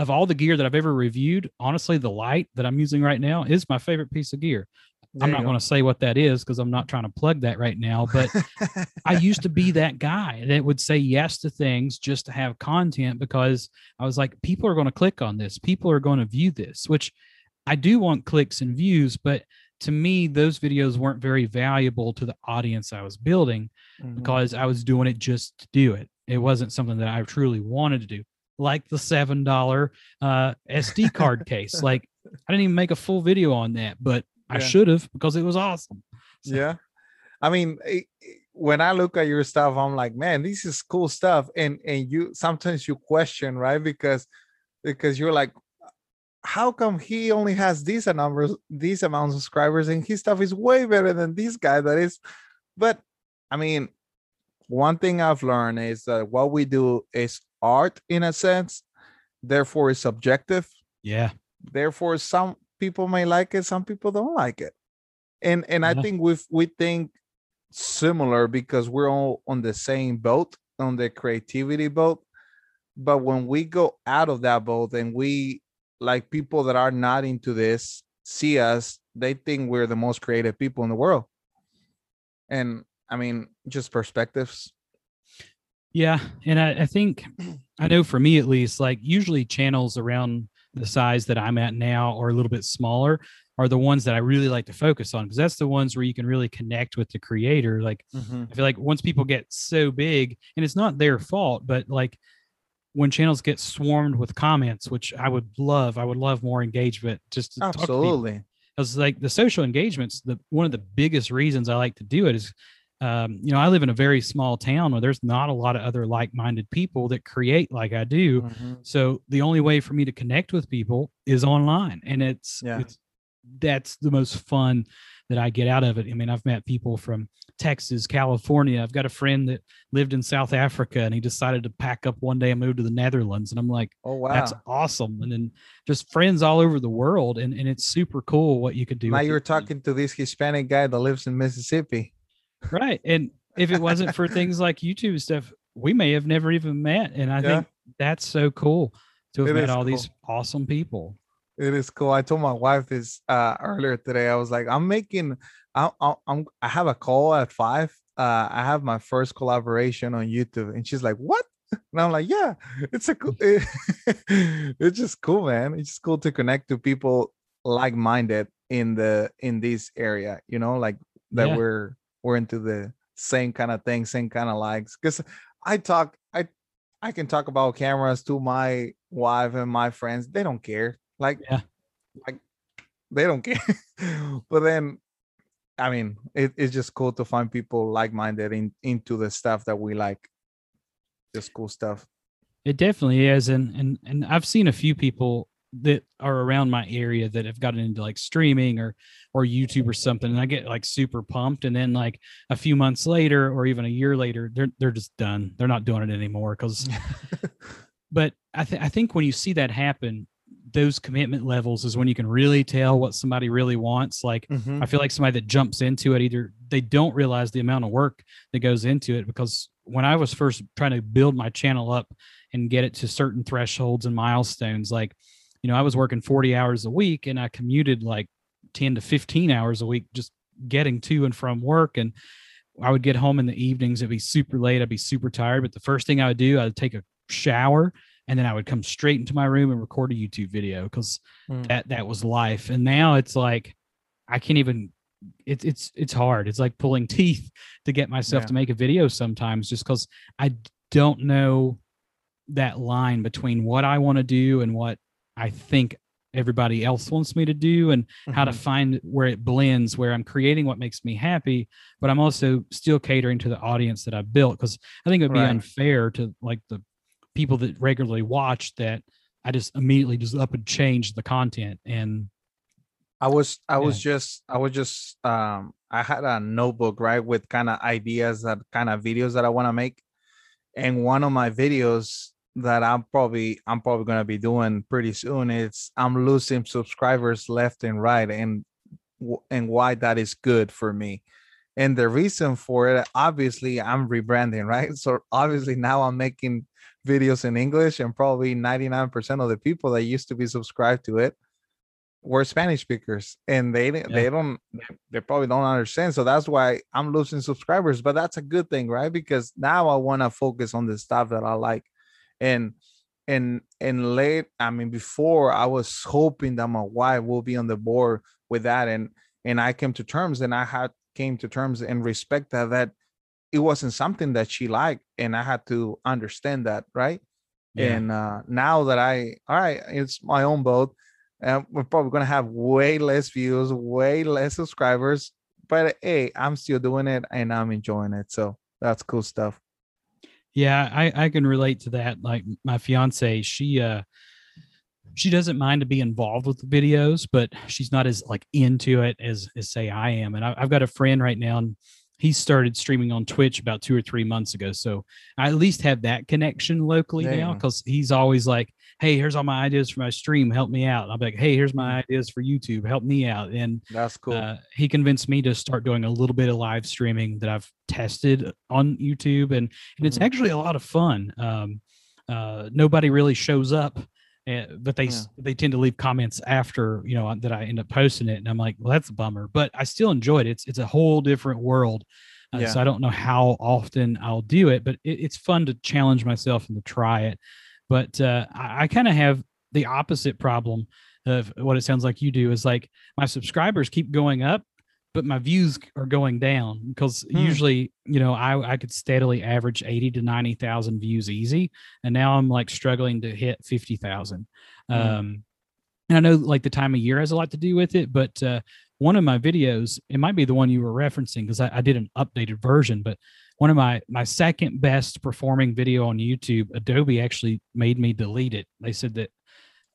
of all the gear that I've ever reviewed, honestly, the light that I'm using right now is my favorite piece of gear. There I'm not going to say what that is because I'm not trying to plug that right now. But I used to be that guy that would say yes to things just to have content because I was like, people are going to click on this. People are going to view this, which I do want clicks and views. But to me, those videos weren't very valuable to the audience I was building mm-hmm. because I was doing it just to do it. It wasn't something that I truly wanted to do like the seven dollar uh, SD card case. Like I didn't even make a full video on that, but yeah. I should have because it was awesome. So. Yeah, I mean, it, when I look at your stuff, I'm like, man, this is cool stuff, and and you sometimes you question, right? Because because you're like, how come he only has these numbers, these amount of subscribers, and his stuff is way better than this guy that is, but I mean, one thing I've learned is that what we do is art in a sense therefore it's subjective. Yeah. Therefore some people may like it some people don't like it. And and i think we we think similar because we're all on the same boat on the creativity boat. But when we go out of that boat and we like people that are not into this see us they think we're the most creative people in the world. And i mean just perspectives yeah. And I, I think, I know for me at least, like usually channels around the size that I'm at now or a little bit smaller are the ones that I really like to focus on because that's the ones where you can really connect with the creator. Like Mm-hmm. I feel like once people get so big, and it's not their fault, but like when channels get swarmed with comments, which I would love, I would love more engagement. Just to talk to. Absolutely. Because like the social engagements, the one of the biggest reasons I like to do it is, um, you know, I live in a very small town where there's not a lot of other like-minded people that create like I do. Mhm. So the only way for me to connect with people is online, and it's, Yeah. it's that's the most fun that I get out of it. I mean, I've met people from Texas, California. I've got a friend that lived in South Africa, and he decided to pack up one day and move to the Netherlands. And I'm like, Oh wow. that's awesome. And then just friends all over the world, and and it's super cool what you could do. now you're it. talking to this Hispanic guy that lives in Mississippi. Right? And if it wasn't for things like YouTube stuff, we may have never even met. And I Yeah. think that's so cool to have It met all cool. these awesome people. It is cool. I told my wife this uh earlier today. I was like, I'm making I I I'm I have a call at five. Uh I have my first collaboration on YouTube. And she's like, What? And I'm like, Yeah, it's a cool it's just cool, man. It's just cool to connect to people like-minded in the in this area, you know, like that Yeah. we're we're into the same kind of thing, same kind of likes. Because I talk, I I can talk about cameras to my wife and my friends. They don't care. Like, Yeah. like they don't care. but then, I mean, it, it's just cool to find people like-minded in into the stuff that we like. Just cool stuff. It definitely is, and and and I've seen a few people that are around my area that have gotten into like streaming or or YouTube or something, and I get like super pumped, and then like a few months later or even a year later, they're they're just done. They're not doing it anymore because. but I think I think when you see that happen, those commitment levels is when you can really tell what somebody really wants. Like Mhm. I feel like somebody that jumps into it either they don't realize the amount of work that goes into it because when I was first trying to build my channel up and get it to certain thresholds and milestones, like you know, I was working 40 hours a week and I commuted like 10 to 15 hours a week just getting to and from work and I would get home in the evenings, it'd be super late, I'd be super tired, but the first thing I would do, I'd take a shower and then I would come straight into my room and record a YouTube video because Mm. that that was life. And now it's like I can't even it's it's it's hard. It's like pulling teeth to get myself Yeah. to make a video sometimes just because I don't know that line between what I want to do and what I think everybody else wants me to do and how to Mhm. find where it blends where i'm creating what makes me happy but i'm also still catering to the audience that i built because i think it would be Right. unfair to like the people that regularly watch that i just immediately just up and change the content and I was I was just I was just um I had a notebook right with kind of ideas that kind of videos that I want to make, and one of my videos that I'm probably I'm probably gonna be doing pretty soon is I'm losing subscribers left and right, and and why that is good for me. And the reason for it, obviously, I'm rebranding, right? So obviously now I'm making videos in English, and probably 99% of the people that used to be subscribed to it were Spanish speakers, and they didn't- they don't they probably don't understand. So that's why I'm losing subscribers. But that's a good thing, right? Because now I want to focus on the stuff that I like, and and and late. I mean, before I was hoping that my wife will be on the board with that, and and I came to terms, and I had came to terms and respect that that it wasn't something that she liked, and I had to understand that, right? yeah, And uh, now that I, all right, it's my own boat. And we're probably gonna have way less views, way less subscribers. But hey, I'm still doing it and I'm enjoying it. So that's cool stuff. Yeah i i can relate to that like my fiance she uh she doesn't mind to be involved with the videos but she's not as like into it as as say i am and I, i've got a friend right now and he started streaming on twitch about two or three months ago so i at least have that connection locally now because he's always like hey here's all my ideas for my stream help me out and i'll be like hey here's my ideas for youtube help me out and That's cool. uh, he convinced me to start doing a little bit of live streaming that I've tested on YouTube, and and it's Mhm. actually a lot of fun. Um, uh, nobody really shows up, uh, but they s they tend to leave comments after you know that I end up posting it, and I'm like, well, that's a bummer, but I still enjoy it. It's it's a whole different world. Uh, Yeah. So I don't know how often I'll do it, but it, it's fun to challenge myself and to try it. But uh, I, I kind of have the opposite problem of what it sounds like you do is like my subscribers keep going up but my views are going down because Hmm. usually you know I, I could steadily average 80 to 90,000 views easy and now I'm like struggling to hit 50,000 Hmm. um and I know like the time of year has a lot to do with it but uh one of my videos it might be the one you were referencing because I, I did an updated version but one of my my second best performing video on YouTube Adobe actually made me delete it they said that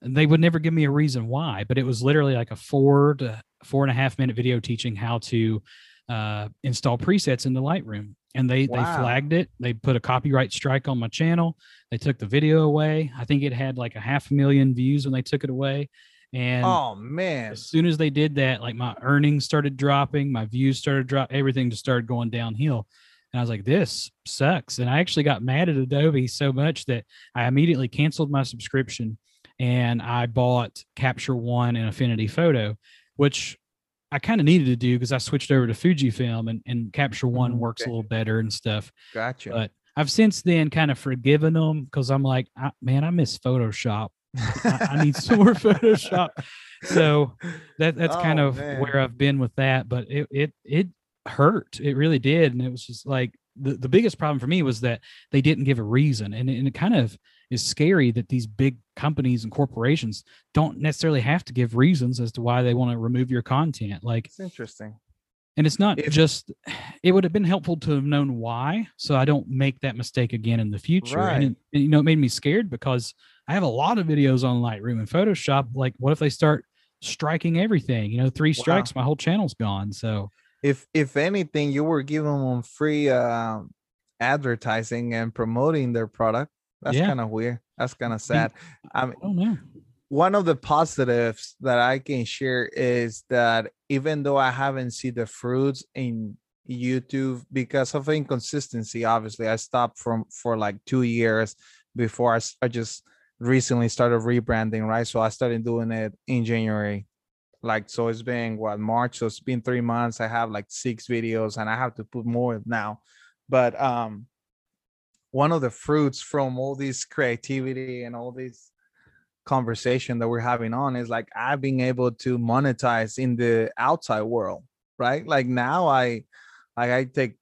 they would never give me a reason why, but it was literally like a four to four and a half minute video teaching how to uh, install presets in the Lightroom. And they they flagged it. They put a copyright strike on my channel. They took the video away. I think it had like a half a million views when they took it away. And oh man. as soon as they did that, like my earnings started dropping, my views started drop, everything just started going downhill. And I was like, this sucks. And I actually got mad at Adobe so much that I immediately canceled my subscription and I bought Capture One and Affinity Photo, which I kind of needed to do because I switched over to Fujifilm and, and Capture One Mhm, works a little better and stuff. Gotcha. But I've since then kind of forgiven them because I'm like, I, man, I miss Photoshop. I, I need some more Photoshop. So that that's kind Oh, of man. where I've been with that. But it it it hurt. It really did, and it was just like the the biggest problem for me was that they didn't give a reason, and it- and it kind of is scary that these big companies and corporations don't necessarily have to give reasons as to why they want to remove your content. Like It's interesting. and it's not If- just it would have been helpful to have known why so i don't make that mistake again in the future and, Right. it, and, you know it made me scared because i have a lot of videos on lightroom and photoshop like what if they start striking everything you know three strikes my whole channel's gone so If if anything, you were giving them free um advertising and promoting their product. That's Yeah. kind of weird. That's kind of sad. I mean, know one of the positives that I can share is that even though I haven't seen the fruits in YouTube because of inconsistency, obviously I stopped from for like two years before I, I just recently started rebranding, right? So I started doing it in January. Like so it's been what March, so it's been three months. I have like six videos and I have to put more now. But um one of the fruits from all this creativity and all this conversation that we're having on is like I've been able to monetize in the outside world, right? Like now I like I take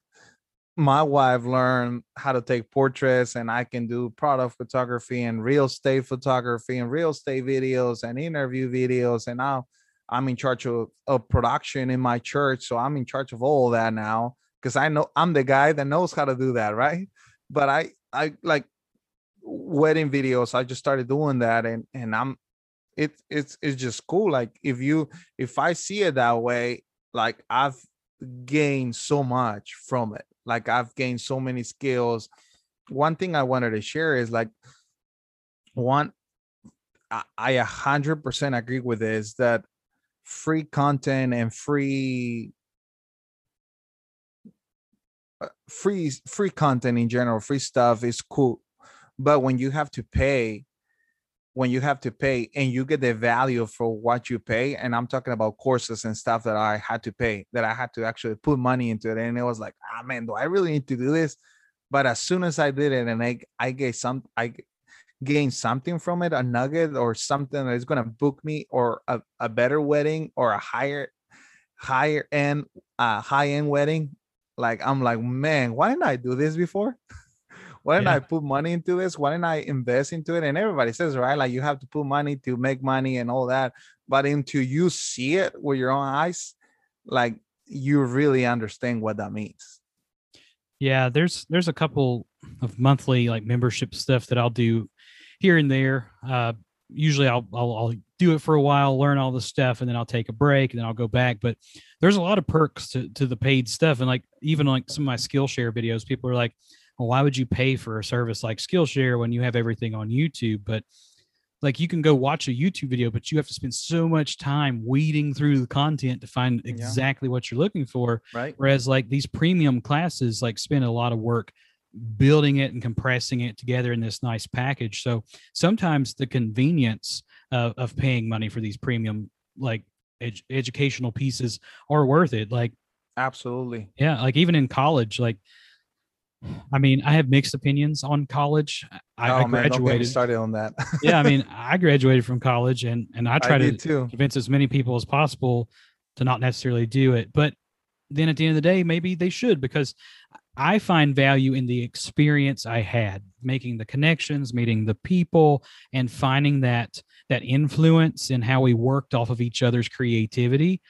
my wife learned how to take portraits and I can do product photography and real estate photography and real estate videos and interview videos and now I'm in charge of, of production in my church so I'm in charge of all that now because I know I'm the guy that knows how to do that right? But I I like wedding videos i just started doing that and and i'm it it's it's just cool like if you if i see it that way like i've gained so much from it like i've gained so many skills. One thing i wanted to share is like one i, I a hundred percent agree with this that free content and free uh, free free content in general free stuff is cool. But when you have to pay when you have to pay and you get the value for what you pay and i'm talking about courses and stuff that i had to pay that i had to actually put money into it and it was like ah man do i really need to do this? But as soon as i did it and i i gave some i g- gained something from it a nugget or something that is going to book me or a, a better wedding or a higher higher end uh high end wedding like i'm like man why didn't i do this before why didn't Yeah. I put money into this? Why didn't I invest into it? And everybody says, right, like you have to put money to make money and all that. But until you see it with your own eyes, like you really understand what that means. yeah there's there's a couple of monthly like membership stuff that i'll do here and there. Uh usually I'll, I'll i'll do it for a while learn all the stuff and then i'll take a break and then i'll go back. But there's a lot of perks to, to the paid stuff. And like even like some of my skillshare videos people are like well why would you pay for a service like skillshare when you have everything on youtube? But like you can go watch a youtube video but you have to spend so much time weeding through the content to find Yeah. exactly what you're looking for. Right. Whereas like these premium classes like spend a lot of work building it and compressing it together in this nice package. So sometimes the convenience of, of paying money for these premium like ed- educational pieces are worth it. Like Absolutely. yeah, like even in college, like I mean, I have mixed opinions on college. I, oh I man, don't get me graduated. started on that. yeah, I mean, I graduated from college, and and I try I to too. convince as many people as possible to not necessarily do it. But then at the end of the day, maybe they should because I find value in the experience I had, making the connections, meeting the people, and finding that that influence in how we worked off of each other's creativity.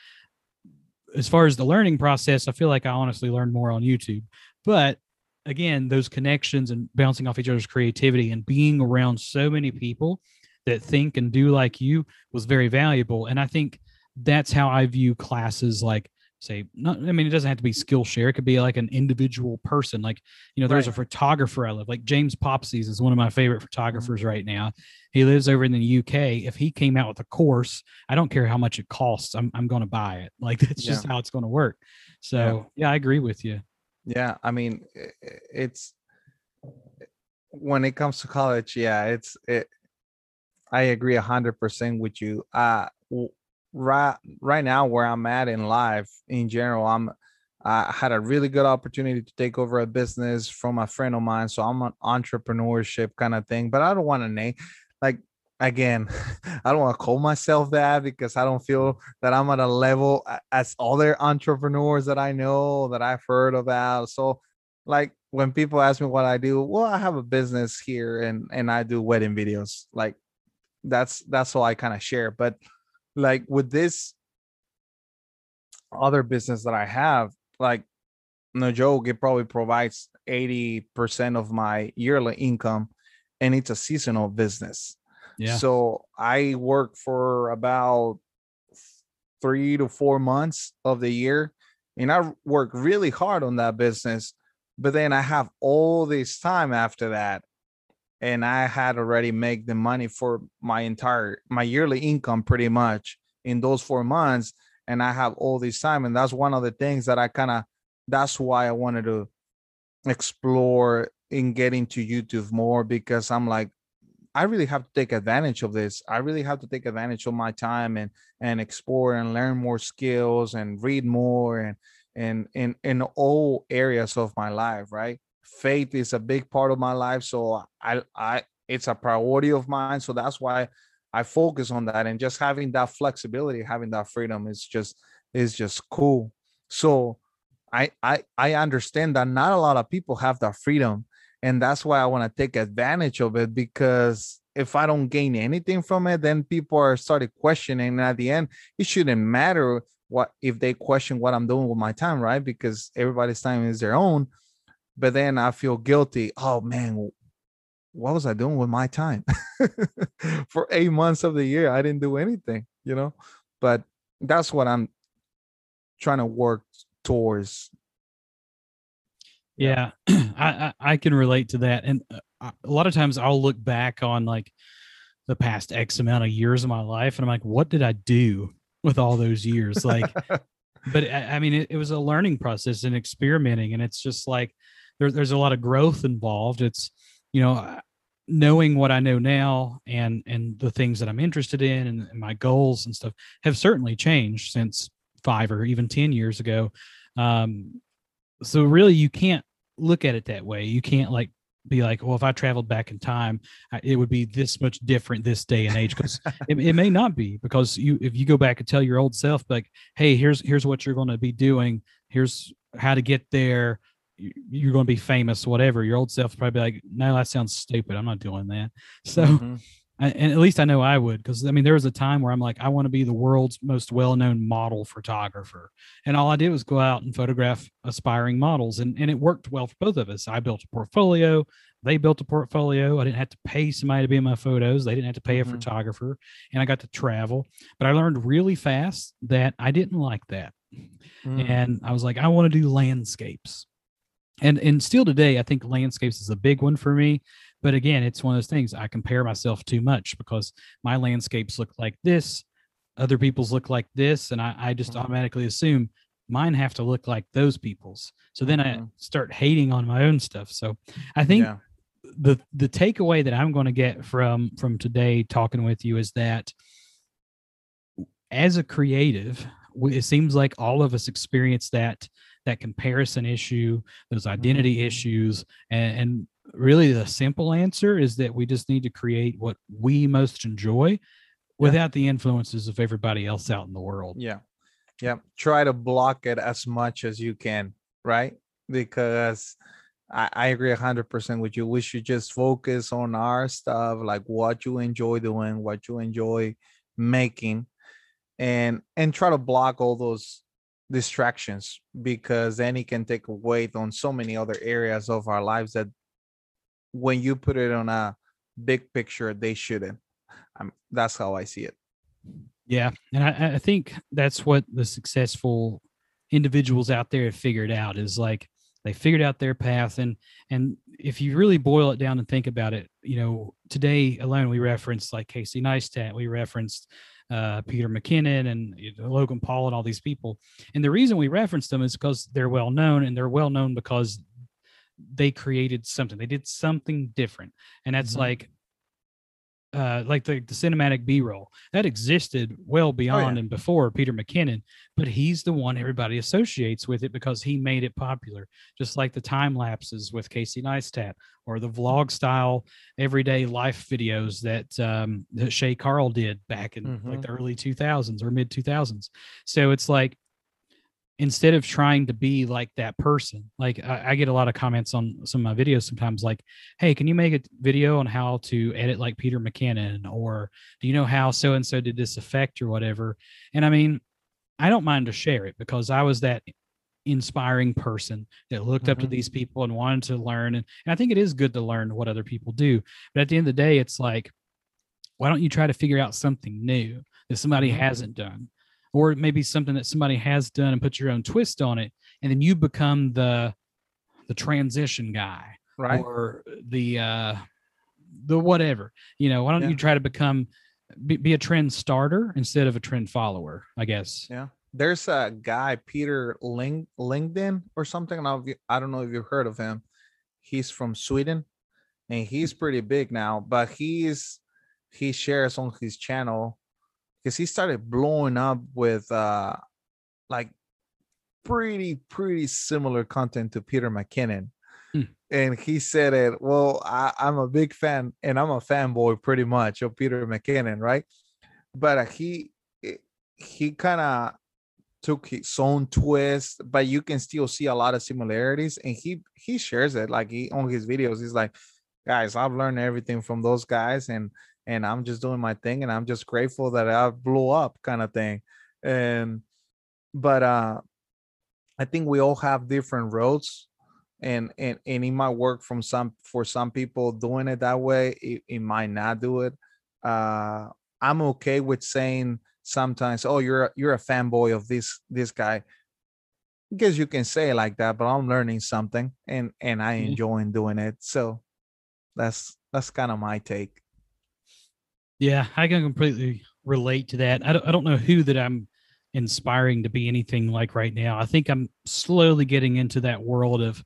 As far as the learning process, I feel like I honestly learned more on YouTube. But again, those connections and bouncing off each other's creativity and being around so many people that think and do like you was very valuable. And I think that's how I view classes like say not I mean it doesn't have to be Skillshare. It could be like an individual person. Like, you know, there's a photographer I love. Like James Popsys is one of my favorite photographers right now. He lives over in the UK. If he came out with a course, I don't care how much it costs. I'm I'm gonna buy it. Like that's just how it's gonna work. So yeah, I agree with you. Yeah, I mean, it's when it comes to college. Yeah, it's it. I agree a hundred percent with you. Uh, right right now where I'm at in life in general, I'm I had a really good opportunity to take over a business from a friend of mine. So I'm an entrepreneurship kind of thing, but I don't want to name like again, I don't want to call myself that because I don't feel that I'm at a level as other entrepreneurs that I know that I've heard about. So like when people ask me what I do, well, I have a business here and and I do wedding videos. Like that's that's all I kind of share. But like with this other business that I have, like no joke, it probably provides 80% of my yearly income and it's a seasonal business. Yeah. So I work for about three to four months of the year, and I work really hard on that business. But then I have all this time after that, and I had already made the money for my entire my yearly income pretty much in those four months, and I have all this time, and that's one of the things that I kind of that's why I wanted to explore in getting to YouTube more because I'm like I really have to take advantage of this. I really have to take advantage of my time and and explore and learn more skills and read more and and in in all areas of my life, right? Faith is a big part of my life, so I I it's a priority of mine. So that's why I focus on that and just having that flexibility, having that freedom is just is just cool. So I I I understand that not a lot of people have that freedom and that's why I want to take advantage of it because if I don't gain anything from it, then people are started questioning. And at the end, it shouldn't matter what if they question what I'm doing with my time, right? Because everybody's time is their own. But then I feel guilty. Oh man, what was I doing with my time? For eight months of the year, I didn't do anything, you know. But that's what I'm trying to work towards. Yeah, I, I can relate to that, and uh, a lot of times I'll look back on like the past X amount of years of my life, and I'm like, what did I do with all those years? Like, but I, I mean, it, it was a learning process and experimenting, and it's just like there, there's a lot of growth involved. It's you know uh, knowing what I know now and and the things that I'm interested in and, and my goals and stuff have certainly changed since five or even ten years ago. Um, so really, you can't look at it that way. You can't like be like, well, if I traveled back in time, it would be this much different this day and age because it, it may not be because you if you go back and tell your old self like, hey, here's here's what you're going to be doing. Here's how to get there. You- You're going to be famous, whatever. Your old self probably be like, no, that sounds stupid. I'm not doing that. So Mhm. I, and at least I know I would, because I mean, there was a time where I'm like, I want to be the world's most well-known model photographer, and all I did was go out and photograph aspiring models, and and it worked well for both of us. I built a portfolio, they built a portfolio. I didn't have to pay somebody to be in my photos. They didn't have to pay a Mhm. photographer, and I got to travel. But I learned really fast that I didn't like that Mm. and I was like, I want to do landscapes. And and still today, I think landscapes is a big one for me. But again, it's one of those things I compare myself too much because my landscapes look like this, other people's look like this, and I, I just Mhm. automatically assume mine have to look like those people's. So then I Mhm. start hating on my own stuff. So I think yeah. the the takeaway that I'm going to get from from today talking with you is that as a creative, it seems like all of us experience that that comparison issue, those mm-hmm. identity issues, and, and really the simple answer is that we just need to create what we most enjoy without the influences of everybody else out in the world. Yeah. Yeah. Try to block it as much as you can, right? Because I, I agree hundred percent with you. We should just focus on our stuff, like what you enjoy doing, what you enjoy making, and and try to block all those distractions because then it can take a weight on so many other areas of our lives that when you put it on a big picture, they shouldn't. Um, that's how I see it. Yeah, and I, I think that's what the successful individuals out there have figured out is like they figured out their path and and if you really boil it down and think about it you know today alone we referenced like casey neistat we referenced uh, peter mckinnon and logan paul and all these people. And the reason we reference them is because they're well known and they're well known because they created something. They did something different. And that's mm-hmm. like uh, like the, the cinematic b-roll that existed well beyond oh, yeah. and before peter mckinnon but he's the one everybody associates with it because he made it popular just like the time lapses with casey neistat or the vlog style everyday life videos that um that shay carl did back in mm-hmm. like the early 2000s or mid 2000s so it's like instead of trying to be like that person like I, I, get a lot of comments on some of my videos sometimes like hey can you make a video on how to edit like peter mckinnon or do you know how so and so did this effect or whatever and i mean i don't mind to share it because i was that inspiring person that looked mm-hmm. up to mm-hmm. these people and wanted to learn and, and i think it is good to learn what other people do but at the end of the day it's like why don't you try to figure out something new that somebody mm-hmm. hasn't done or maybe something that somebody has done and put your own twist on it and then you become the the transition guy right. or the uh the whatever you know why don't yeah. you try to become be, be, a trend starter instead of a trend follower i guess. Yeah. There's a guy peter Ling, linkedin or something i don't know if you've heard of him. He's from sweden and he's pretty big now but he's he shares on his channel because he started blowing up with uh like pretty pretty similar content to Peter McKinnon. Hmm. And he said it, well, I, am a big fan and I'm a fanboy pretty much of Peter McKinnon, right? But uh, he he kind of took his own twist, but you can still see a lot of similarities. And he he shares it like he on his videos. He's like, guys, I've learned everything from those guys, and and I'm just doing my thing and I'm just grateful that I blew up kind of thing. And but uh I think we all have different roads and and and it might work from some for some people doing it that way it, it might not do it uh i'm okay with saying sometimes oh you're a, you're a fanboy of this this guy because you can say like that but i'm learning something and and i enjoy doing it so that's that's kind of my take yeah, I can completely relate to that. I don't, I don't know who that I'm inspiring to be anything like right now. I think I'm slowly getting into that world of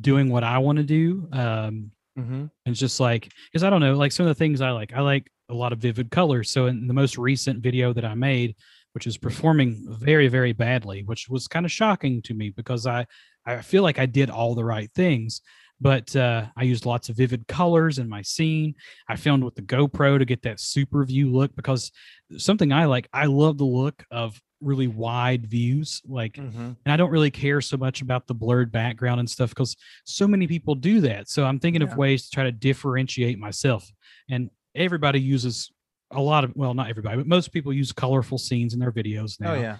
doing what I want to do. Um, mm-hmm. It's just like, because I don't know, like some of the things I like, I like a lot of vivid colors. So in the most recent video that I made, which is performing very, very badly, which was kind of shocking to me because I, I feel like I did all the right things but uh, I used lots of vivid colors in my scene. I filmed with the GoPro to get that super view look because something I like, I love the look of really wide views like mm-hmm. and i don't really care so much about the blurred background and stuff because so many people do that so i'm thinking yeah. of ways to try to differentiate myself and everybody uses a lot of well not everybody but most people use colorful scenes in their videos oh, now oh yeah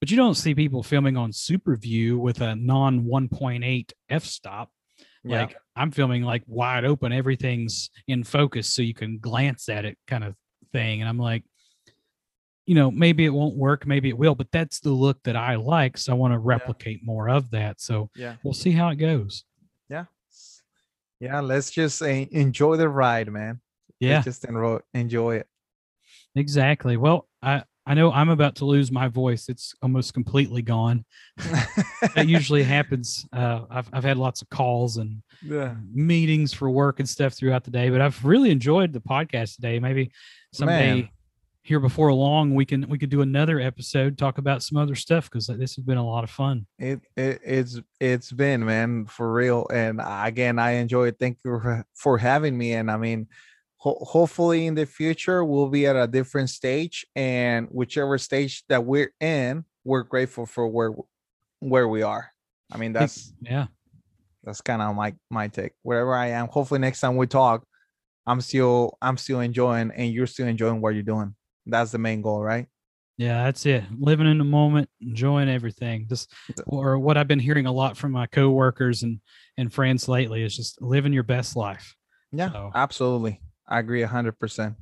but you don't see people filming on super view with a non 1.8 f-stop yeah. Like I'm filming like wide open, everything's in focus so you can glance at it kind of thing. And I'm like, you know, maybe it won't work, maybe it will, but that's the look that I like. So I want to replicate yeah. more of that. So yeah, we'll see how it goes. Yeah. Yeah. Let's just enjoy the ride, man. Yeah. Let's just enjoy it. Exactly. Well, I, I know I'm about to lose my voice. It's almost completely gone. that usually happens. Uh, I've, I've had lots of calls and yeah. meetings for work and stuff throughout the day, but I've really enjoyed the podcast today. Maybe someday, Man. here before long we can we could do another episode talk about some other stuff because this has been a lot of fun it, it it's it's been man for real and again i enjoy it thank you for, for having me and i mean ho- hopefully in the future we'll be at a different stage and whichever stage that we're in we're grateful for where where we are. I mean that's yeah. that's kind of my my take. Wherever i am hopefully next time we talk i'm still i'm still enjoying and you're still enjoying what you're doing. That's the main goal right? Yeah that's it. Living in the moment enjoying everything. Just or what i've been hearing a lot from my coworkers and and friends lately is just living your best life. Yeah so. absolutely i agree 100%